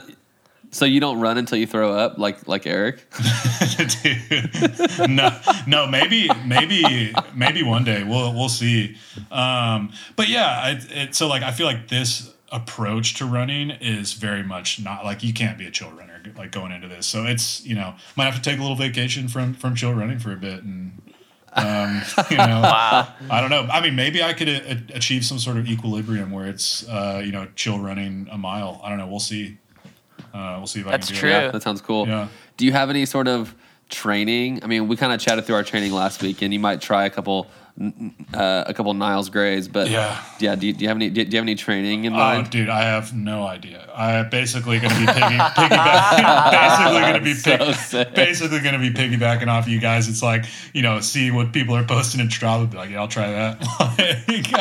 So you don't run until you throw up, like like Eric. <laughs> Dude. no, no, maybe, maybe, maybe one day we'll we'll see. Um, but yeah, it, it, so like I feel like this approach to running is very much not like you can't be a chill runner like going into this. So it's you know might have to take a little vacation from from chill running for a bit and. Um, you know, <laughs> wow. I don't know. I mean, maybe I could a- a- achieve some sort of equilibrium where it's, uh, you know, chill running a mile. I don't know. We'll see. Uh, we'll see if I That's can do true. it. Yeah, that sounds cool. Yeah. Do you have any sort of training? I mean, we kind of chatted through our training last week, and you might try a couple, n- uh, a couple Niles Grays, but Yeah. yeah. Do you, do you have any? Do you have any training in Oh, mind? dude, I have no idea. I basically going to be piggy, <laughs> piggyback, basically going to be <laughs> So pig, sick. basically going to be piggybacking off you guys. It's like you know, see what people are posting in Strava. Be like, yeah, I'll try that. <laughs>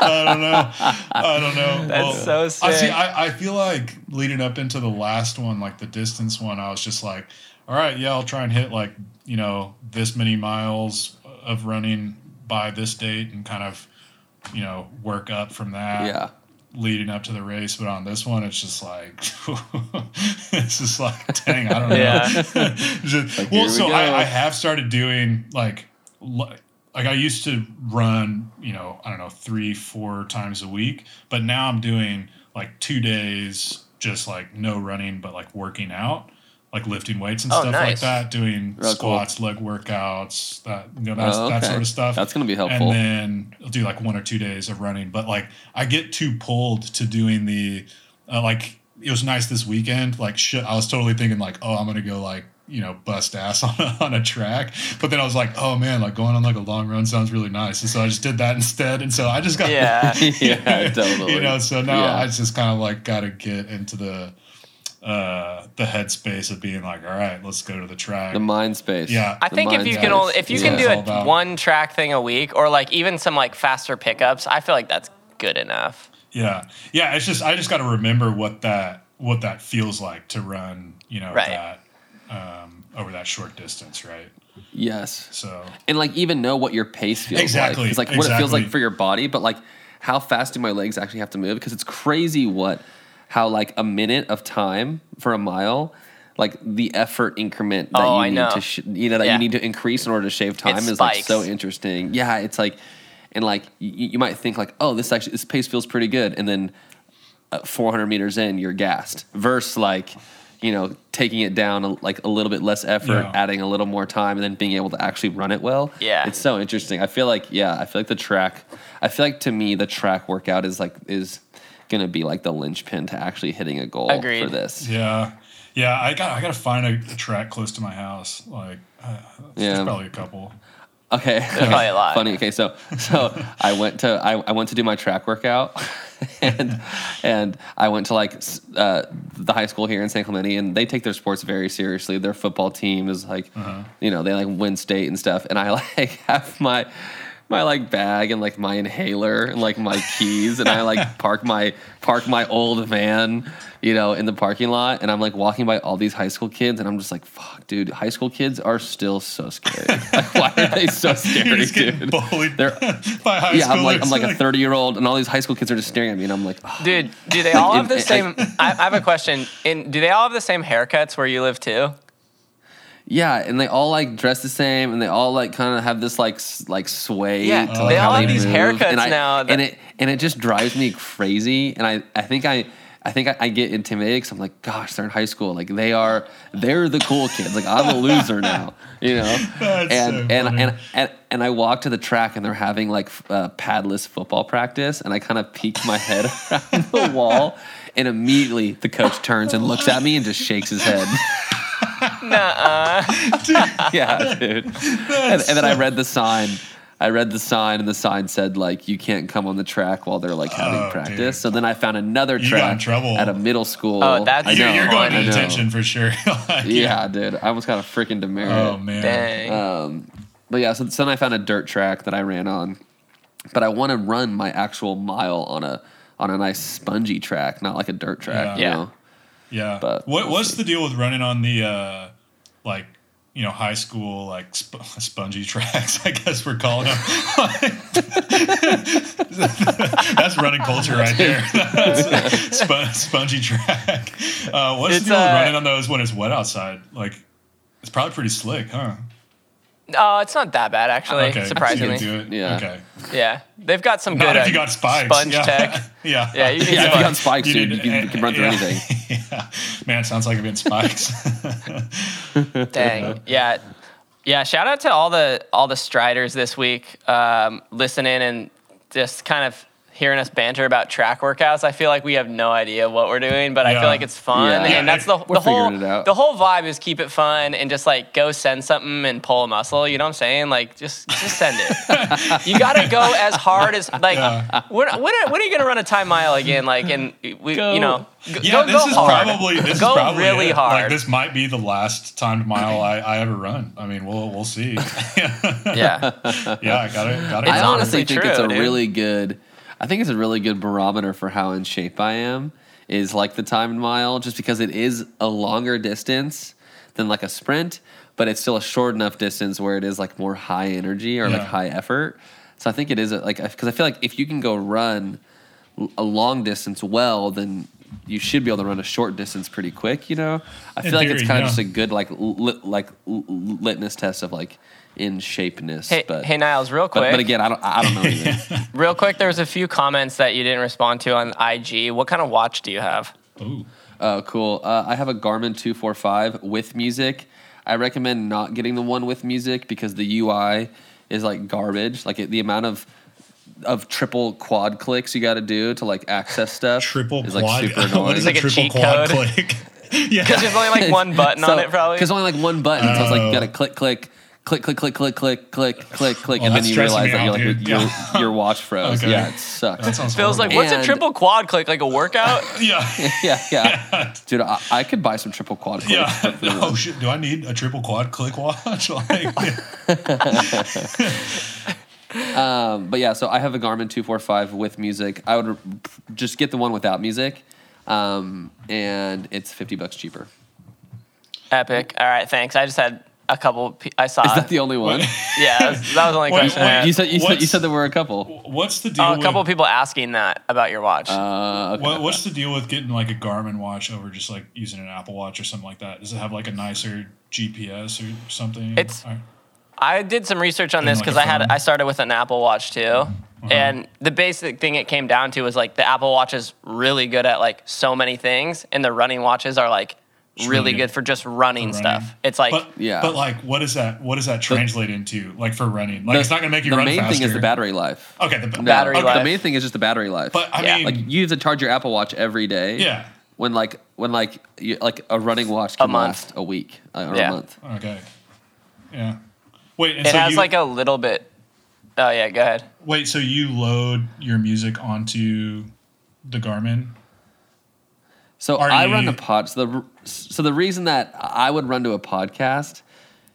I don't know. I don't know. That's so sick. I see. I, I feel like leading up into the last one, like the distance one, I was just like, all right, yeah, I'll try and hit like you know this many miles of running by this date and kind of you know work up from that yeah. leading up to the race, but on this one, it's just like <laughs> it's just like dang, I don't know. Yeah. <laughs> Just- Like, well, here we so. I, I have started doing like like I used to run, you know, I don't know, three, four times a week, but now I'm doing like two days, just like no running, but like working out. Like lifting weights and Oh, stuff like that, doing Real cool. squats, leg workouts, that you know, that's, Oh, that sort of stuff That's gonna be helpful. and then I'll do like one or two days of running. But like I get too pulled to doing the uh, like it was nice this weekend. Like shit, I was totally thinking like, oh, I'm gonna go like you know bust ass <laughs> on a, on a track. But then I was like, oh man, like going on like a long run sounds really nice, and so I just did that <laughs> instead. And so I just got Yeah. <laughs> yeah, totally. you know. So now Yeah. I just kind of like got to get into the uh the headspace of being like, all right, let's go to the track. the mind space. Yeah. I The think if mind you can only if you That's can do a one track thing a week or like even some like faster pickups, I feel like that's good enough. Yeah, yeah. It's just I just got to remember what that what that feels like to run, you know, Right. that um, over that short distance, right? Yes. So and like even know what your pace feels Exactly, like. It's like what it feels like for your body, but like how fast do my legs actually have to move? Because it's crazy what how like a minute of time for a mile, like the effort increment that Oh, you I need know. to sh- you know that Yeah. you need to increase in order to shave time is like so interesting. Yeah, it's like and like you, you might think like oh this actually this pace feels pretty good, and then uh, 400 meters in you're gassed. Versus like you know taking it down a, like a little bit less effort, Yeah. adding a little more time, and then being able to actually run it well. Yeah. it's so interesting. I feel like yeah, I feel like the track. I feel like to me the track workout is like is gonna be like the linchpin to actually hitting a goal Agreed. for this. yeah, yeah. I got I got to find a, a track close to my house. Like, uh, Yeah. there's probably a couple. Okay, probably a lot. Funny. Okay, so so I went to I, I went to do my track workout, <laughs> and and I went to like uh, the high school here in San Clemente, and they take their sports very seriously. Their football team is like, you know, they like win state and stuff. And I <laughs> like have my my like bag and like my inhaler and like my keys, and I like <laughs> park my park my old van, you know, in the parking lot, and I'm like walking by all these high school kids, and I'm just like, fuck, dude, high school kids are still so scary. <laughs> like, why are they so <laughs> You're scary, just dude? bullied They're- by high yeah, I'm like. I'm like a 30 year old, and all these high school kids are just staring at me, and I'm like, oh, Dude, do they all have the same? I, I have a question. In do they all have the same haircuts where you live too? Yeah, and they all like dress the same, and they all like kind of have this like s- like sway. Yeah, to, they like, how all have these move. haircuts and I, now that- and it and it just drives me crazy, and I I think I. I think I, I get intimidated because I'm like, gosh, they're in high school. Like they are, they're the cool kids. Like I'm a loser now, you know. <laughs> That's and, so and, funny. and and and I walk to the track and they're having like f- uh, padless football practice, and I kind of peek my head <laughs> around the wall, and immediately the coach turns and looks at me and just shakes his head. <laughs> Nuh-uh. <laughs> yeah, <laughs> dude. And, and then I read the sign. I read the sign, and the sign said like you can't come on the track while they're like having Oh, practice. dude. So then I found another You got in track trouble. at a middle school. Oh, that's- I You're, know, you're going I to know. detention for sure. <laughs> Like, Yeah, dude. I almost got a freaking demerit. Oh man. Dang. Um, but yeah, so, so then I found a dirt track that I ran on, but I want to run my actual mile on a on a nice spongy track, not like a dirt track. Yeah. You Yeah. know? Yeah. But what we'll what's see. the deal with running on the uh like you know high school like sp- spongy tracks? <laughs> I guess we're calling them. <laughs> That's running culture right there. <laughs> Sp- spongy track. Uh, what's It's, the deal with uh, running on those when it's wet outside? Like it's probably pretty slick, huh? Oh, it's not that bad actually. Okay, surprisingly, so you can do it. Yeah. Okay. yeah, they've got some Not good if you uh, got spikes. sponge yeah. tech. <laughs> yeah. Yeah, you need Yeah, if you got spikes, dude, you can, you can run through yeah. anything. <laughs> yeah. Man, sounds like it been spikes. <laughs> Dang. Yeah. Yeah. Shout out to all the all the striders this week, um, listening and just kind of hearing us banter about track workouts. I feel like we have no idea what we're doing, but I feel like it's fun. Yeah. Yeah, And that's the, the whole figuring it out. the whole vibe is keep it fun and just like go send something and pull a muscle. You know what I'm saying? Like just just send it. <laughs> you gotta go as hard as like Yeah. when, when, are, when are you gonna run a time mile again? Like and we Go. you know go, Yeah, go, this go is hard. probably this go is probably really it. hard. Like this might be the last timed mile I, I ever run. I mean, we'll we'll see. yeah. <laughs> yeah, I got it. gotta. It's I honestly honestly think true, it's a dude. really good. I think it's a really good barometer for how in shape I am. Is like the timed mile, just because it is a longer distance than like a sprint, but it's still a short enough distance where it is like more high energy or like high effort. So I think it is like because I feel like if you can go run a long distance well, then you should be able to run a short distance pretty quick. You know, I feel like it's kind yeah. of just a good like lit, like litmus test of like in shapeness. Hey, but hey Niles, real quick. but, but again, I don't I don't know. Anything. <laughs> Real quick, there was a few comments that you didn't respond to on IG. What kind of watch do you have? Ooh. Oh, cool. Uh, I have a Garmin 245 with music. I recommend not getting the one with music because the UI is like garbage. Like it, the amount of of triple quad clicks you got to do to like access stuff Triple is quad. <laughs> like super annoying. what is Like a a triple cheat quad code. click? <laughs> yeah. Because there's only like one button on it, probably. Because only like one button. So it's like you Oh. gotta click, click, click, click, click, click, click, click, click, click, Well, and then you realize me that you're like dude. your, Yeah. your watch <laughs> froze. Okay. Yeah, it sucks. That sounds Feels like, horrible. what's a triple quad click? Like a workout? <laughs> <laughs> yeah. yeah, yeah, dude. I, I could buy some triple quad clicks. Yeah. for Oh shit! Do I need a triple quad click watch? like, Um, but yeah, so I have a Garmin 245 with music. I would just get the one without music, um, and it's 50 bucks cheaper. Epic. All right, thanks. I just had a couple. pe- I saw. Is that the only one? <laughs> yeah, that was, that was the only question. I wait. You said you said you said there were a couple. what's the deal? Oh, a with, couple of people asking that about your watch. Uh, okay. What, what's the deal with getting like a Garmin watch over just like using an Apple Watch or something like that? Does it have like a nicer GPS or something? It's- Or- I did some research on And this like because a I had? I started with an Apple Watch too, Uh-huh. and the basic thing it came down to was like the Apple Watch is really good at like so many things, and the running watches are like It's really really good good for just running, for running. stuff. It's like but Yeah. but like, what does that what does that translate into? Like for running, like The- it's not gonna make you run. the run main faster. thing is the battery life. Okay, the No, Battery okay, life. The main thing is just the battery life. But I Yeah. mean, like you have to charge your Apple Watch every day. yeah. When like when like you, like a running watch can month. last a week uh, or Yeah. a month. Okay. Yeah. Wait, and it so has you, like a little bit. Oh yeah, go ahead. wait, so you load your music onto the Garmin? So Are I run you- a pod. So the so the reason that I would run to a podcast,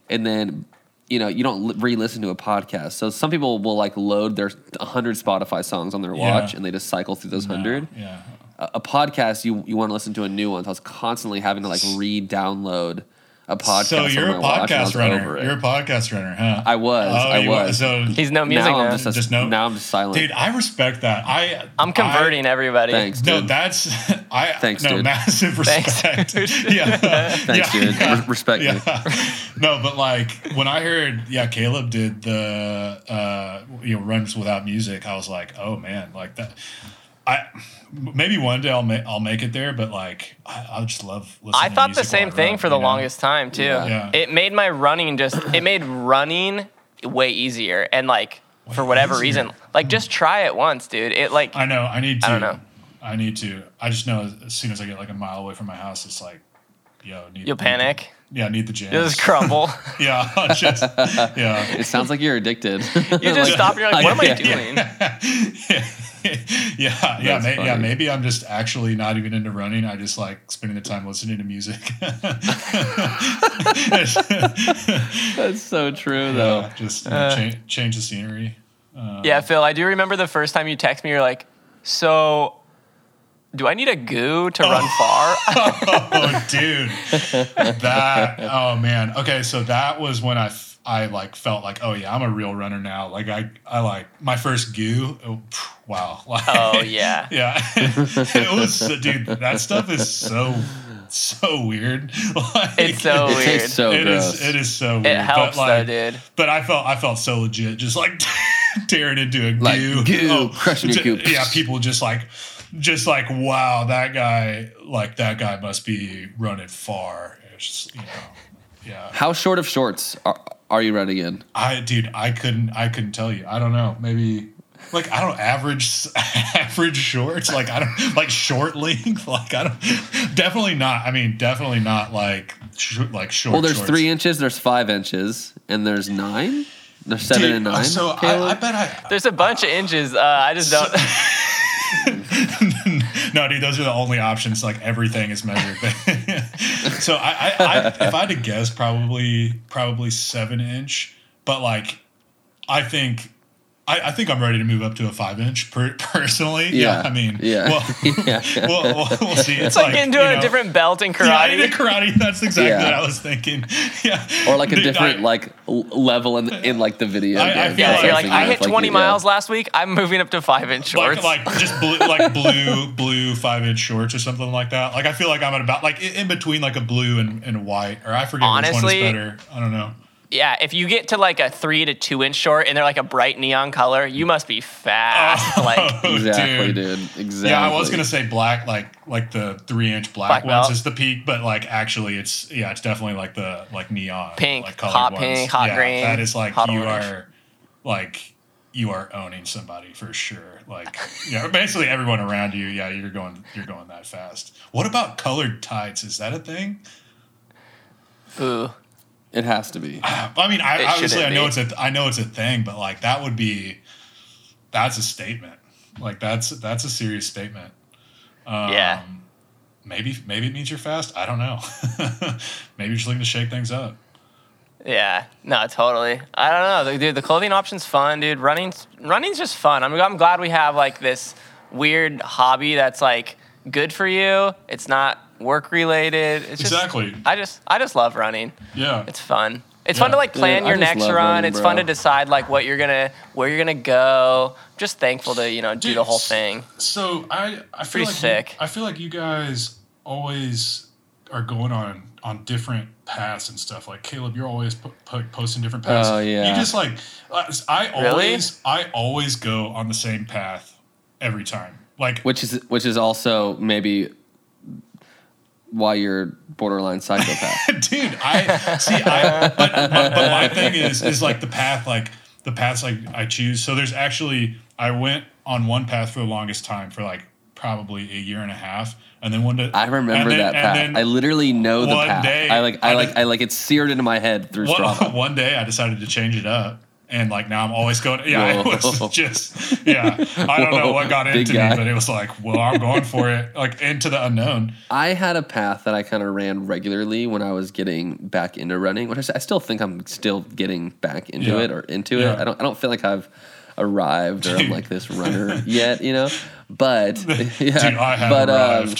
and then you know you don't re-listen to a podcast. So some people will like load their hundred Spotify songs on their Yeah. watch, and they just cycle through those hundred. Yeah. A, a podcast, you you want to listen to a new one. So I was constantly having to like re-download a podcast. So you're on a my watch, and I was podcast runner. You're a podcast runner, huh? I was. Oh, I you was. So, He's no music now now. I'm just, a- Just no- now I'm just silent. dude, I respect that. I I'm converting everybody. Thanks, I, no, dude. that's <laughs> I. Thanks, no, dude. massive respect. <laughs> dude. yeah, Thanks, yeah, dude. yeah, Re- respect me. yeah. No, but like when I heard, yeah, Caleb did the uh, you know runs without music. I was like, oh man, like that. I maybe one day I'll make I'll make it there, but like I, I just love listening. I thought the music while same thing run, for the you know? longest time too. Yeah. Yeah. It made my running just it made running way easier and like for whatever easier. reason, like just try it once, dude. It like I know. I need to. I don't know. I need to. I just know as, as soon as I get like a mile away from my house, it's like, yo, need, you'll need panic. the- yeah, need the jams. You'll just crumble. <laughs> yeah, just yeah. it sounds like you're addicted. You just <laughs> stop and you're like, what am I <laughs> Yeah. doing? <laughs> yeah, yeah, may, yeah. Maybe I'm just actually not even into running. I just like spending the time listening to music. <laughs> That's so true, though. yeah, just you know, Uh. change, change the scenery. Uh, Yeah, Phil, I do remember the first time you text me, you're like, so do I need a goo to run far? <laughs> oh, dude, that. Oh man. Okay, so that was when I. f- I like felt like, oh yeah, I'm a real runner now. Like I, I like my first goo. Oh, phew, wow. <laughs> Like, Oh, yeah. <laughs> yeah. it was, dude. That stuff is so, so weird. <laughs> Like, It's so It weird. tastes so It is. gross. It is so weird. it helps but, like, though, dude. But I felt I felt so legit, just like tearing into a Like, goo. goo, oh, crushing your goo. Yeah, people just like, just like, wow, that guy, like that guy must be running far. It's just, you know, yeah. How short of shorts are, are you running in? I, dude, I couldn't, I couldn't tell you. I don't know. Maybe. Like I don't average <laughs> average shorts like I don't like short length <laughs> like I don't definitely not I mean definitely not like sh- like short Well, there's shorts. three inches, there's five inches, and there's nine. There's seven Dude, and nine. So I, I bet I There's a bunch of inches. Uh, I just don't. <laughs> <laughs> no, dude, those are the only options. Like everything is measured. <laughs> so I, I, I, if I had to guess, probably probably seven inch. But like, I think. I, I think I'm ready to move up to a five inch per, <laughs> personally. Yeah. Yeah. I mean, Yeah. well, <laughs> Yeah. <laughs> we'll, we'll, we'll see. It's, It's like getting you into a know, different belt in Yeah, karate. in karate. That's exactly Yeah. what I was thinking. Yeah. or like a Dude, different I- like level in in like the video. I- I game. feel yeah, like- you're like, like, I hit like, 20 yeah. miles last week. I'm moving up to five inch shorts. Like, like just blue, like blue, blue five inch shorts or something like that. Like I feel like I'm at about like in in between like a blue and, and white, or I forget Honestly- which one is better. I don't know. Yeah, if you get to like a three to two inch short and they're like a bright neon color, you must be fast. Oh, like, <laughs> Oh, Exactly, dude. dude. Exactly. Yeah, I was gonna say black, like like the three inch black, Black ones belt. is the peak, but like actually, it's yeah, it's definitely like the like neon, Pink, like colored hot ones. pink, hot yeah, green, That is like hot you orange. are like you are owning somebody for sure. Like, yeah, basically everyone around you, yeah, you're going, you're going that fast. What about colored tights? Is that a thing? Ooh. It has to be. <sighs> I mean, I obviously I know be. it's a, I know it's a thing, but like that would be, that's a statement. Like that's that's a serious statement. Um, Yeah. Maybe maybe it means you're fast. I don't know. <laughs> maybe you're just looking to shake things up. Yeah, no, totally. I don't know, dude. The clothing option's fun, dude. Running's running's just fun. I'm, I'm glad we have like this weird hobby that's like good for you. It's not work related. It's just, Exactly. I just I just love running. Yeah. It's fun. It's fun to like plan Dude, your next run. running, it's fun to decide like what you're gonna where you're gonna go. Just thankful to you know do Dude, the whole thing. So I I feel Pretty like sick. You, I feel like you guys always are going on on different paths and stuff. Like Caleb, you're always po- po- posting different paths. Oh, yeah. You just like I Really? always I always go on the same path every time. Like Which is which is also maybe why you're borderline psychopath. <laughs> dude i see i but, but, but my thing is is like the path like the paths like i choose so there's actually i went on one path for the longest time for like probably a year and a half and then one day I remember then- that path. I literally know the one path. day, I like I, I like did- I like it's seared into my head through one, Strava. <laughs> one day i decided to change it up and like now i'm always going yeah <laughs> it was <laughs> just yeah i don't know what got into me but it was like well i'm going for it like into the unknown I had a path that I kind of ran regularly when I was getting back into running, which I still think I'm still getting back into Yeah. it or into Yeah. it. I don't I don't feel like I've arrived or I'm like this runner yet, you know. <laughs> But yeah, dude i have but, um, arrived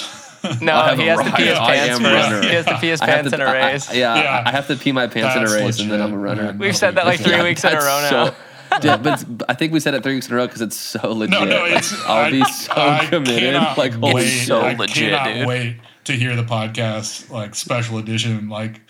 No, he has to pee his pants first. He has to pee his pants in a race. yeah, Yeah. I have to pee my pants in a That's race and then I'm a runner. We've said that like three Yeah, weeks in a that's row so- now. <laughs> Yeah, but I think we said it three weeks in a row because it's so legit. No, no, it's. I'll I, be so I committed. Like, holy wait. shit. so I legit, cannot dude. wait to hear the podcast, like special edition, like.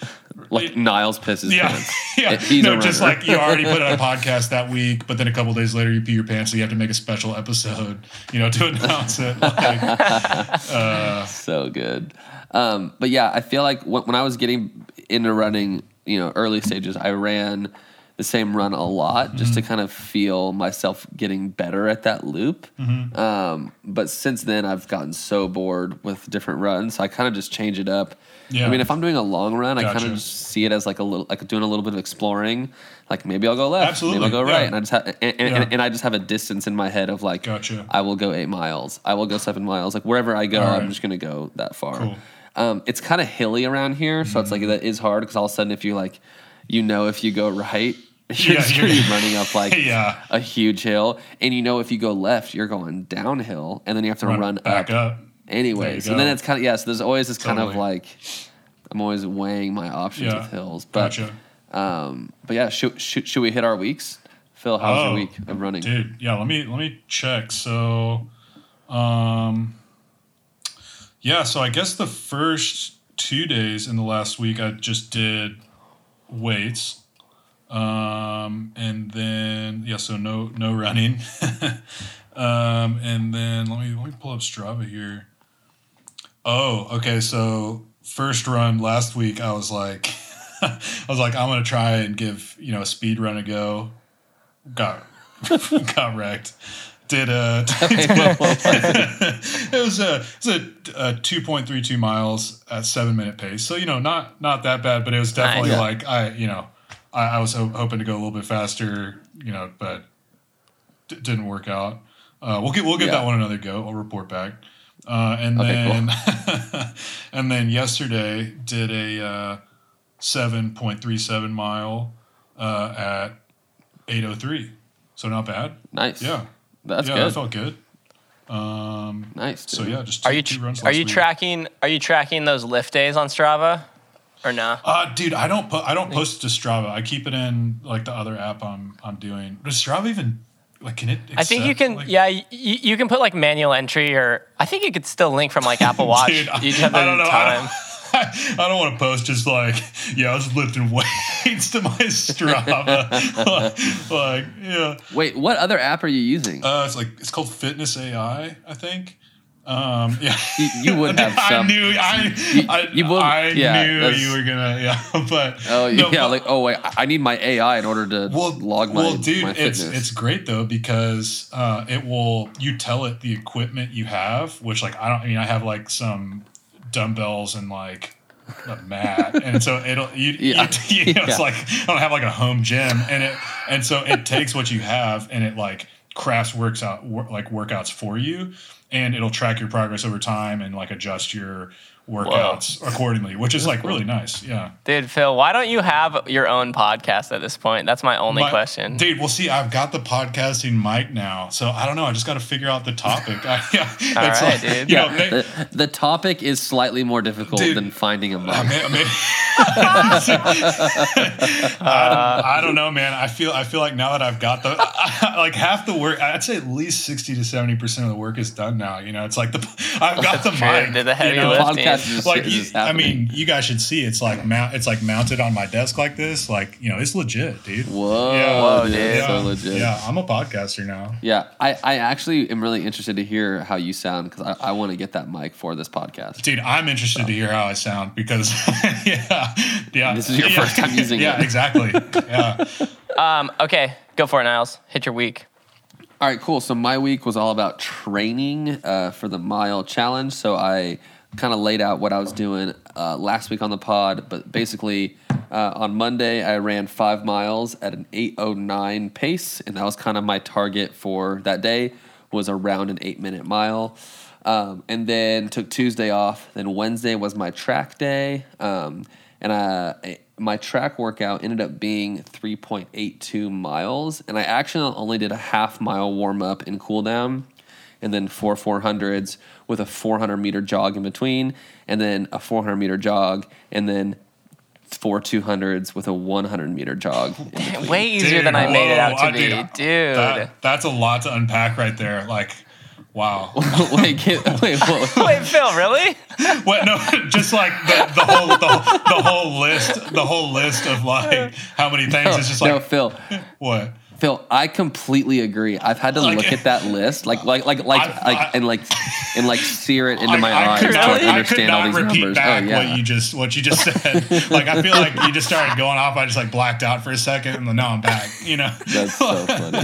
like Niles pisses yeah, pants. <laughs> yeah. He's no, a just like you already put out a <laughs> podcast that week, but then a couple days later you pee your pants, so you have to make a special episode, you know, to announce it. Like, uh, so good. Um, but yeah, I feel like when, when I was getting into running, you know, early stages, I ran the same run a lot just to Mm-hmm. kind of feel myself getting better at that loop. Mm-hmm. Um, but since then, I've gotten so bored with different runs, so I kind of just change it up. Yeah. I mean, if I'm doing a long run, I kind of just see it as like a little, like doing a little bit of exploring. Like maybe I'll go left, Absolutely, maybe I'll go yeah. right, and I just have, and, and, Yeah. and, and I just have a distance in my head of like, Gotcha. I will go eight miles, I will go seven miles, like wherever I go, All I'm just gonna go that far. Cool. Um, it's kind of hilly around here, so it's like that is hard because all of a sudden, if you like, you know, if you go right, <laughs> you're Yeah, gonna you're- running up like <laughs> Yeah. a huge hill, and you know, if you go left, you're going downhill, and then you have to run, run back up, up. anyway. There you So then it's kind of yeah. So there's always this kind of like, I'm always weighing my options Yeah. with hills, but Gotcha. um, but yeah, should, should should we hit our weeks? Phil, how's Oh, your week of running? Dude, yeah, let me let me check. So um yeah, so I guess the first two days in the last week I just did weights. Um and then yeah, so no no running. <laughs> um and then let me let me pull up Strava here. Oh, okay, so first run last week I was like <laughs> I was like I'm to try and give, you know, a speed run a go got <laughs> got wrecked. Did <laughs> a <laughs> <laughs> it was a it was a, a two point three two miles at seven minute pace. So you know not not that bad, but it was definitely Nice. like I you know I, I was ho- hoping to go a little bit faster, you know, but d- didn't work out. Uh, we'll get we'll give Yeah. that one another go. I'll report back. Uh, and Okay, cool. then and then yesterday did a uh, seven point three seven mile uh, at eight oh three. So not bad. Nice. Yeah. That's yeah, good. that felt good. Um, nice. so yeah, just Are two, you two tr- runs are last you week. tracking are you tracking those lift days on Strava or no? Uh, dude, I don't po- I don't post it to Strava. I keep it in like the other app I'm I'm doing. Does Strava even like can it? I think you can like- yeah you, you can put like manual entry or I think you could still link from like Apple <laughs> Watch. Dude, I- you just have I don't the know. I time. <laughs> <laughs> I don't want to post just like yeah, I was lifting weights to my Strava. <laughs> like yeah, Wait, what other app are you using? uh, it's like it's called Fitness AI, I think. Um, <laughs> yeah, You, you would have I some. knew I, I, you would- I yeah, knew you were gonna yeah, but Oh no, yeah, but- like oh wait, I need my AI in order to well, log my well, dude, my it's it's great though because uh, it will you tell it the equipment you have, which like I don't I mean I have like some dumbbells and like a mat, and so it'll you, Yeah. you, <laughs> you know, Yeah. it's like I don't have like a home gym, and it and so it takes what you have and it like crafts works out like workouts for you, and it'll track your progress over time and like adjust your workouts accordingly, which is like really nice. Yeah. Dude, Phil, why don't you have your own podcast at this point? That's my only My- question. Dude, well, see, I've got the podcasting mic now, so I don't know. I just got to figure out the topic. <laughs> I, yeah, All it's right, dude. You know, yeah, may- the, the topic is slightly more difficult Dude. than finding a mic. Uh, <laughs> I mean- I mean- I, I don't know, man. I feel I feel like now that I've got the <laughs> like half the work, I'd say at least sixty to seventy percent of the work is done now. You know, it's like the I've got the True, mic. did the heavy you know? lifting. Podcast is, Like you, I mean, you guys should see. It's like mount. It's like mounted on my desk like this. Like you know, it's legit, dude. Whoa, Yeah. Whoa, dude, dude. that's so legit. Yeah, I'm a podcaster now. Yeah, I, I actually am really interested to hear how you sound because I, I want to get that mic for this podcast. Dude, I'm interested to hear how I sound because, <laughs> yeah, yeah. This is your yeah, first time using <laughs> yeah, it. exactly. <laughs> Yeah. Um, okay, go for it, Niles. Hit your week. All right, cool. So my week was all about training uh, for the mile challenge. So I kind of laid out what I was doing uh, last week on the pod, but basically uh, on Monday I ran five miles at an 8:09 pace, and that was kind of my target for that day was around an eight minute mile. Um, and then took Tuesday off. Then Wednesday was my track day, um, and I, my track workout ended up being 3.82 miles. And I actually only did a half mile warm up and cool down, and then four 400s with a 400 meter jog in between, and then a 400 meter jog, and then four 200s with a 100 meter jog. <laughs> Way easier Dude, than I made it out to I- be, dude, dude. That, that's a lot to unpack right there. Like, wow. <laughs> wait, get, <laughs> wait. Wait, Phil, really? what? No, just like the, the whole the, whole- the whole list, the whole list of like how many things. It's just like no, Phil. what? Phil, I completely agree. I've had to Like- look at that list, like, like, like, like, I- like, I- and like, and like, sear it into I, my I eyes could to not, I could understand all these repeat numbers. back oh yeah, what you just what you just said. like I feel like you just started going off. I just like blacked out for a second, and then now I'm back. You know. <laughs> that's so funny.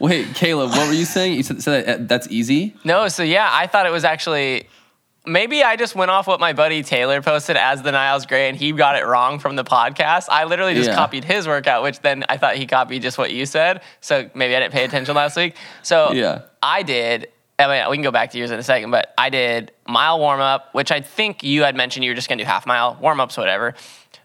Wait, Caleb, what were you saying? You said, said that, uh, that's easy. No, so yeah, I thought it was actually. Maybe I just went off what my buddy Taylor posted as the Niles Gray and he got it wrong from the podcast. I literally just Yeah. copied his workout, which then I thought he copied just what you said. So maybe I didn't pay attention last week. So Yeah. I did. I mean, we can go back to yours in a second, but I did mile warm up, which I think you had mentioned you were just gonna do half mile warm ups, whatever.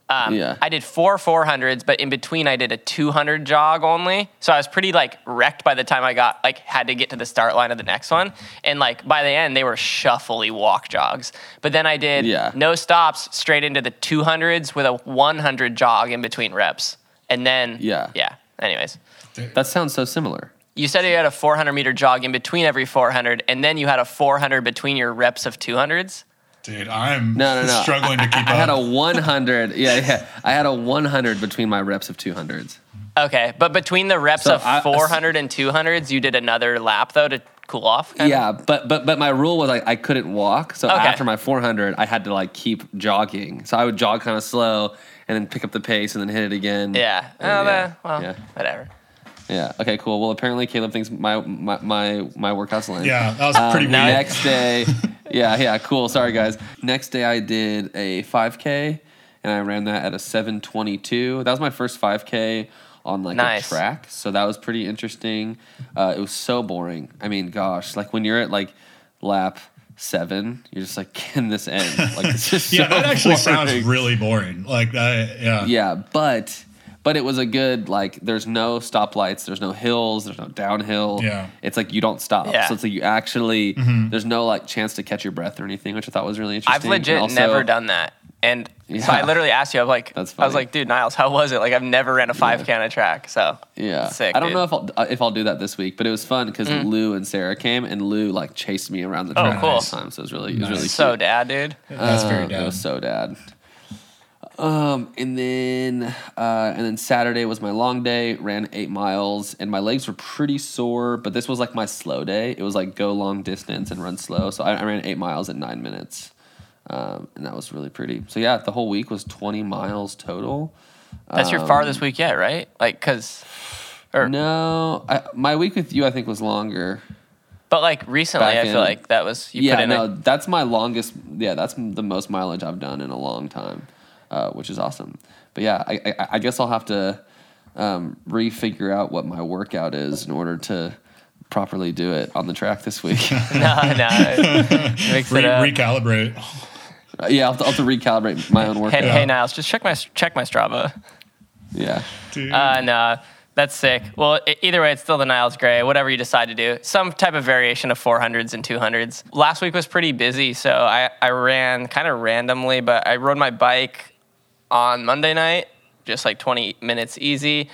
Um, Yeah. I did four 400s, but in between I did a 200 jog only. So I was pretty like wrecked by the time I got like had to get to the start line of the next one. And like by the end they were shuffly walk jogs. But then I did Yeah. no stops straight into the 200s with a 100 jog in between reps. And then Yeah. yeah. Anyways, That sounds so similar. you said you had a 400 meter jog in between every 400, and then you had a 400 between your reps of 200s. Dude, I'm No, no, no. <laughs> struggling to keep I, I had a 100. Yeah, yeah. I had a 100 between my reps of 200s. Okay, but between the reps So of I- 400 and 200s, you did another lap though to cool off. kinda? Yeah, but but but my rule was I, I couldn't walk. So Okay. after my 400, I had to like keep jogging. So I would jog kind of slow and then pick up the pace and then hit it again. Yeah. Oh, yeah, well, yeah. whatever. Yeah. Okay. Cool. Well, apparently Caleb thinks my my my, my workouts lame. Yeah, that was Um, pretty weird. next day, <laughs> yeah, yeah, cool. Sorry, guys. Next day, I did a 5K, and I ran that at a 7:22. That was my first 5K on like Nice. a track, so that was pretty interesting. Uh, it was so boring. I mean, gosh, like when you're at like lap seven, you're just like, can this end? Like it's just <laughs> yeah, so that actually <laughs> sounds really boring. Like, I, yeah, Yeah, but but it was a good like. There's no stoplights. There's no hills. There's no downhill. Yeah. it's like you don't stop. Yeah. So it's like you actually. Mm-hmm. There's no like chance to catch your breath or anything, which I thought was really interesting. I've legit also- never done that. And so I literally asked you, I was like, That's I was like, dude, Niles, how was it? Like, I've never ran a 5K on a track. So, Yeah, Sick, I don't dude. know if I'll uh, if I'll do that this week, but it was fun because Lou and Sarah came and Lou like chased me around the track Oh, track cool. this time, so it was really it was really so cute. dad, dude. that's very Uh, It dumb. was so dad. Um, and then uh, and then Saturday was my long day. Ran eight miles, and my legs were pretty sore. But this was like my slow day. It was like go long distance and run slow. So I, I ran eight miles in nine minutes, um, and that was really pretty. So yeah, the whole week was twenty miles total. That's your Um, farthest week yet, right? Like, cause, or No, I, my week with you I think was longer. but like recently, I feel like that was you yeah, put in no, a, that's my longest. Yeah, that's the most mileage I've done in a long time, uh, which is awesome. But yeah, I, I, I guess I'll have to um, refigure out what my workout is in order to properly do it on the track this week. <laughs> no, no, <laughs> mix Re- it up. recalibrate. Uh, yeah, I'll have, to, I'll have to recalibrate my own workout. Hey, hey, Niles, just check my check my Strava. Yeah, Dude. Uh, no, that's sick. Well, e- either way, it's still the Niles Gray, whatever you decide to do. Some type of variation of 400s and 200s. Last week was pretty busy, so I, I ran kind of randomly, but I rode my bike on Monday night, just like 20 minutes easy.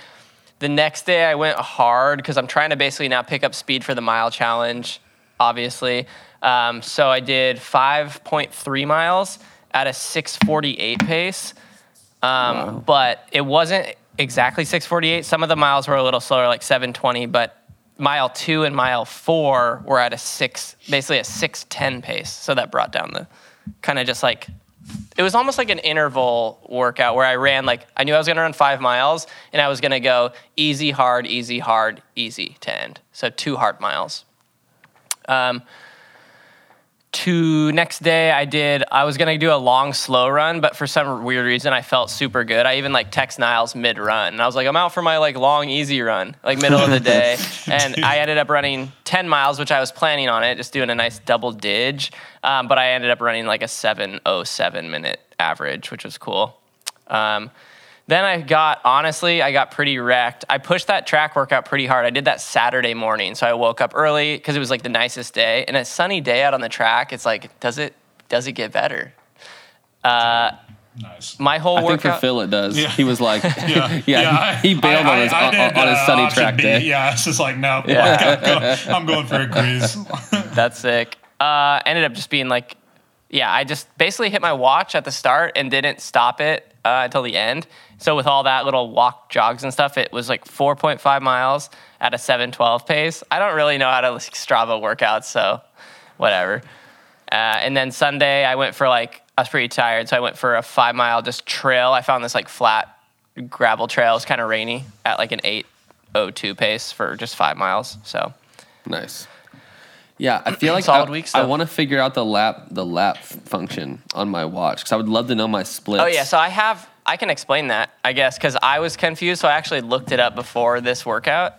The next day, I went hard because I'm trying to basically now pick up speed for the mile challenge, obviously. Um, so I did 5.3 miles at a 648 pace. Um, But it wasn't exactly 648. Some of the miles were a little slower, like 720. But mile two and mile four were at a six, basically a 610 pace. So that brought down the kind of just like it was almost like an interval workout where I ran like I knew I was going to run five miles and I was going to go easy, hard, easy, hard, easy to end. So two hard miles. Um, to next day I did I was gonna do a long slow run, but for some weird reason I felt super good. I even like text Niles mid run. And I was like, I'm out for my like long easy run, like middle of the day. <laughs> And I ended up running 10 miles, which I was planning on it, just doing a nice double dig. Um, but I ended up running like a 707 minute average, which was cool. Um, then I got, honestly, I got pretty wrecked. I pushed that track workout pretty hard. I did that Saturday morning. So I woke up early because it was like the nicest day. And a sunny day out on the track, it's like, does it, does it get better? Uh, nice. my whole I think for. Phil it does. Yeah. He was like, <laughs> Yeah, <laughs> yeah, he, he bailed on his I- I on, did, on his uh, sunny track B. day. Yeah, it's just like no, <laughs> Yeah. like, I'm, going, I'm going for a grease. That's sick. Uh, ended up just being like, yeah, I just basically hit my watch at the start and didn't stop it uh, until the end. So with all that little walk jogs and stuff, it was like 4.5 miles at a 7:12 pace. I don't really know how to like, Strava workouts, so whatever. Uh, and then Sunday, I went for like I was pretty tired, so I went for a five mile just trail. I found this like flat gravel trail. It was kind of rainy at like an 8:02 pace for just five miles. So Nice. Yeah, I feel <clears throat> like Solid I, I want to figure out the lap the lap function on my watch because I would love to know my splits. Oh yeah, so I have I can explain that I guess because I was confused, so I actually looked it up before this workout,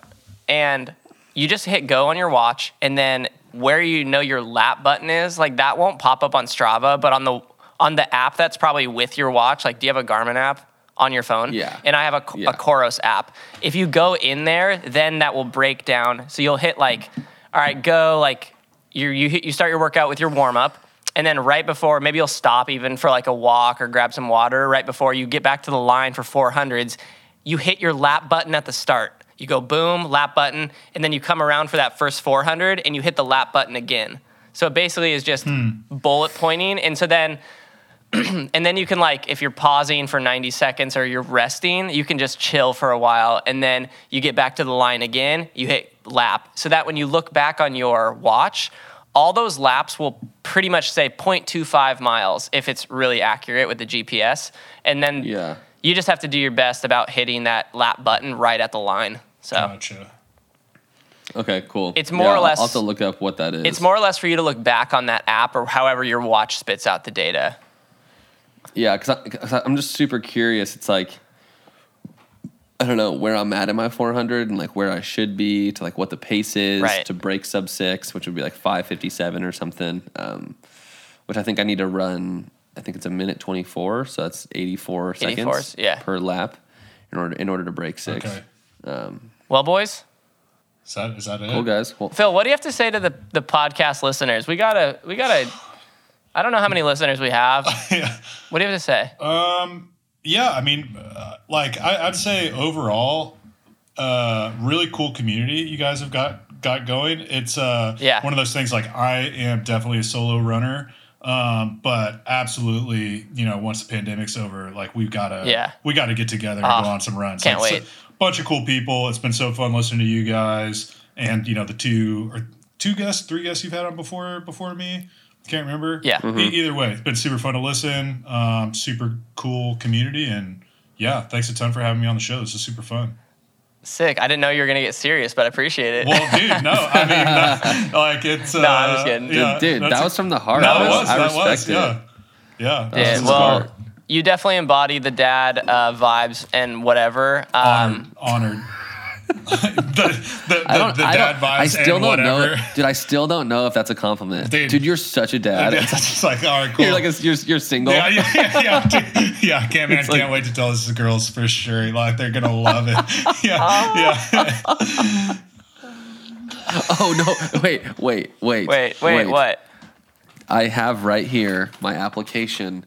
and you just hit go on your watch, and then where you know your lap button is, like that won't pop up on Strava, but on the on the app that's probably with your watch, like do you have a Garmin app on your phone? Yeah. And I have a, Yeah. a COROS app. If you go in there, then that will break down. So you'll hit like, all right, go like you you hit, you start your workout with your warm up, and then right before maybe you'll stop even for like a walk or grab some water. Right before you get back to the line for 400s, you hit your lap button at the start. You go boom, lap button, and then you come around for that first 400 and you hit the lap button again. So it basically is just hmm. bullet pointing. And so then <clears throat> and then you can like if you're pausing for 90 seconds or you're resting you can just chill for a while and then you get back to the line again you hit lap so that when you look back on your watch all those laps will pretty much say 0.25 miles if it's really accurate with the gps and then Yeah. you just have to do your best about hitting that lap button right at the line so Gotcha. Okay. Cool. It's more Yeah, or I'll- less- I'll have to look up what that is. it's more or less for you to look back on that app or however your watch spits out the data Yeah, because I'm just super curious. It's like I don't know where I'm at in my 400 and like where I should be to like what the pace is Right. to break sub six, which would be like 557 or something. Um, which I think I need to run. I think it's a minute 24, so that's 84 84, seconds yeah. per lap in order in order to break six. Okay. well boys Is that is that it? Cool guys. Well, Phil, what do you have to say to the, the podcast listeners? We gotta we gotta I don't know how many listeners we have. <laughs> yeah. What do you have to say? Um. Yeah. I mean, uh, like I, I'd say overall, uh, really cool community you guys have got got going. It's uh Yeah. one of those things. Like I am definitely a solo runner. Um, but absolutely, you know, once the pandemic's over, like we've got to, Yeah. we got to get together and Ah, go on some runs. can't like, wait. so- bunch of cool people. It's been so fun listening to you guys, and you know the two or two guests, three guests you've had on before before me. Can't remember. Yeah. E- either way, it's been super fun to listen. Um, super cool community, and yeah, thanks a ton for having me on the show. This is super fun. Sick. I didn't know you were gonna get serious, but I appreciate it. Well, dude, no, I mean, no, <laughs> like it's. Uh, No, I'm just kidding. Dude, yeah, Dude, that's that a- was from the heart. No, I, it was. I That respect was. it. Yeah. Yeah. that Yeah, was well, smart. you definitely embody the dad uh, vibes and whatever. Um, honored. honored. <laughs> the the, I don't. the I, don't vibes I still and don't whatever. know, dude. I still don't know if that's a compliment, Dude. dude. you're such a dad. <laughs> Yeah, It's it's like all right, <laughs> cool. You're like a, you're, you're single. yeah, yeah, yeah, yeah, dude. yeah. Can't man, It's like- can't wait to tell this to girls for sure. Like they're gonna love it. yeah, yeah. Oh no! Wait, wait, wait, wait, wait, what? I have right here my application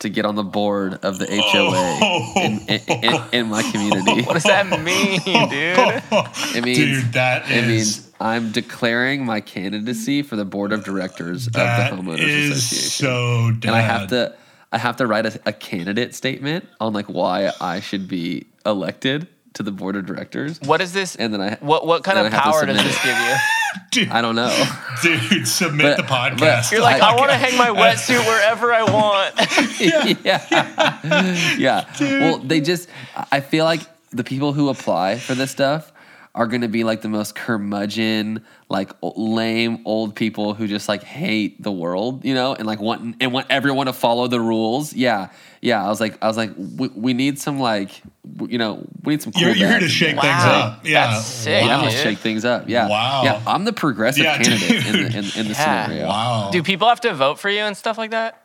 to get on the board of the HOA oh. in, in, in, in my community. <laughs> What does that mean, <laughs> dude? It means Dude, that it is means I'm declaring my candidacy for the board of directors of the homeowners is association, so dad. and I have to I have to write a, a candidate statement on like why I should be elected to the board of directors, What is this? and then I What what kind of I have to power does this give you? <laughs> dude, I don't know. <laughs> dude, submit But- the podcast. You're like, I, I- want to hang my uh, wetsuit wherever I want. <laughs> yeah. yeah. Well, they just, I feel like the people who apply for this stuff are going to be like the most curmudgeon, like lame old people who just like hate the world, you know, and like want and want everyone to follow the rules. Yeah, yeah. I was like, I was like, we, we need some like, you know, we need some. Cool you're, you're here to shake there. things up. Yeah, That's sick, Yeah, I'm gonna shake things up. Yeah. Wow. Yeah, I'm the progressive Yeah, candidate in, the, in, in the <laughs> Yeah. scenario. Wow. Do people have to vote for you and stuff like that?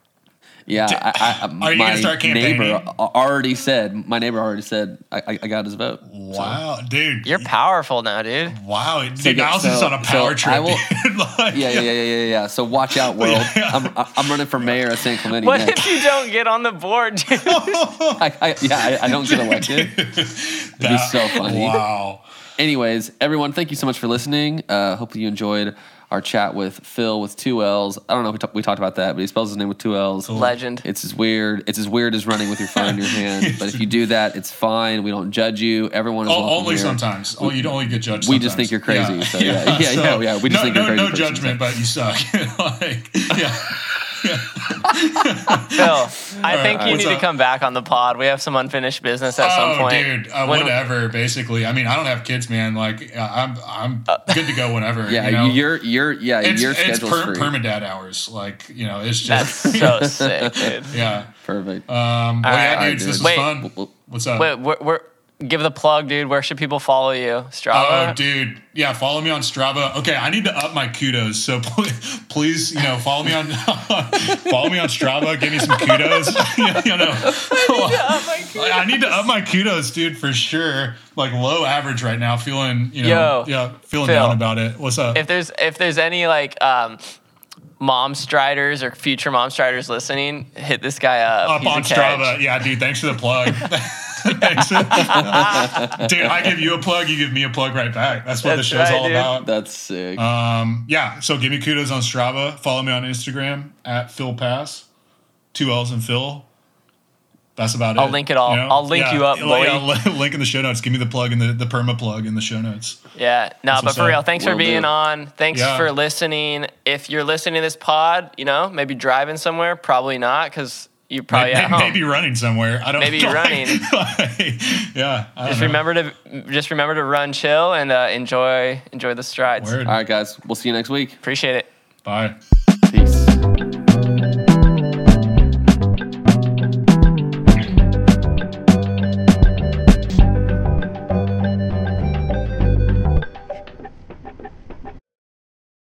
Yeah, D- I, I, Are you my gonna start campaigning? neighbor already said. My neighbor already said I, I, I got his vote. Wow, dude. You're powerful now, dude. Wow, dude, So, now this is so- on a power so trip. I will- dude. <laughs> Like, Yeah, yeah, yeah, yeah, yeah, yeah. So watch out, world. <laughs> Yeah. I'm, I'm running for mayor of San Clemente What next. if you don't get on the board, dude? <laughs> I, I, yeah, I, I don't get elected. That'd be so funny. Wow. Anyways, everyone, thank you so much for listening. Uh, hopefully you enjoyed our chat with Phil with two L's. I don't know if we, we talked about that, but he spells his name with two L's. Legend. It's as weird. It's as weird as running with your phone in your hand. <laughs> But if you do that, it's fine. We don't judge you. Everyone is O- only here. sometimes. Oh, you'd only get judged. We just think you're crazy, so yeah. <laughs> <laughs> Yeah, yeah, yeah, we just no, think you're crazy No person, judgment, but you suck. like, yeah. <laughs> Phil, I think you What's need to come back on the pod. We have some unfinished business at some oh, point. dude, uh, When- whatever. Basically, I mean, I don't have kids, man. Like, uh, I'm, I'm <laughs> good to go whenever. Yeah, you know? you're you're yeah, it's, your it's schedule's per, free. permadad hours. Like, you know, it's just That's just so <laughs> sick, dude. yeah. Perfect. Um, well, All yeah, right, dudes, dude. this was Wait. fun. What's up? Wait, we're, we're give the plug, dude. Where should people follow you? Strava. Oh, dude. Yeah, follow me on Strava. Okay, I need to up my kudos. So <laughs> please, please you know, follow me on <laughs> follow me on Strava. Give me some kudos. <laughs> you know, Like, I need to up my kudos, dude, for sure. Like low average right now. Feeling, you know, Yo, yeah, feeling Phil. down about it. What's up? if there's if there's any like um, mom striders or future mom striders listening, hit this guy up. up He's on. Strava. Yeah, dude. Thanks for the plug. Thanks. <laughs> dude, I give you a plug, you give me a plug right back. That's what the show's right, all dude. about. That's sick. Um, yeah, so give me kudos on Strava. Follow me on Instagram at Phil Pass. Two L's and Phil. That's about it. I'll link it all. I'll link you up, boy. Yeah, li- <laughs> link in the show notes. Give me the plug in the, the perma plug in the show notes. Yeah, no, That's but what's for real, up. thanks for Will being do. on. Thanks Yeah. for listening. If you're listening to this pod, you know, maybe driving somewhere, probably not, because you're probably maybe, at home. maybe running somewhere. I don't know. Maybe know. <laughs> running. <laughs> yeah. I don't just know. remember to just remember to run chill and uh, enjoy enjoy the strides. Word. All right, guys. We'll see you next week. Appreciate it. Bye.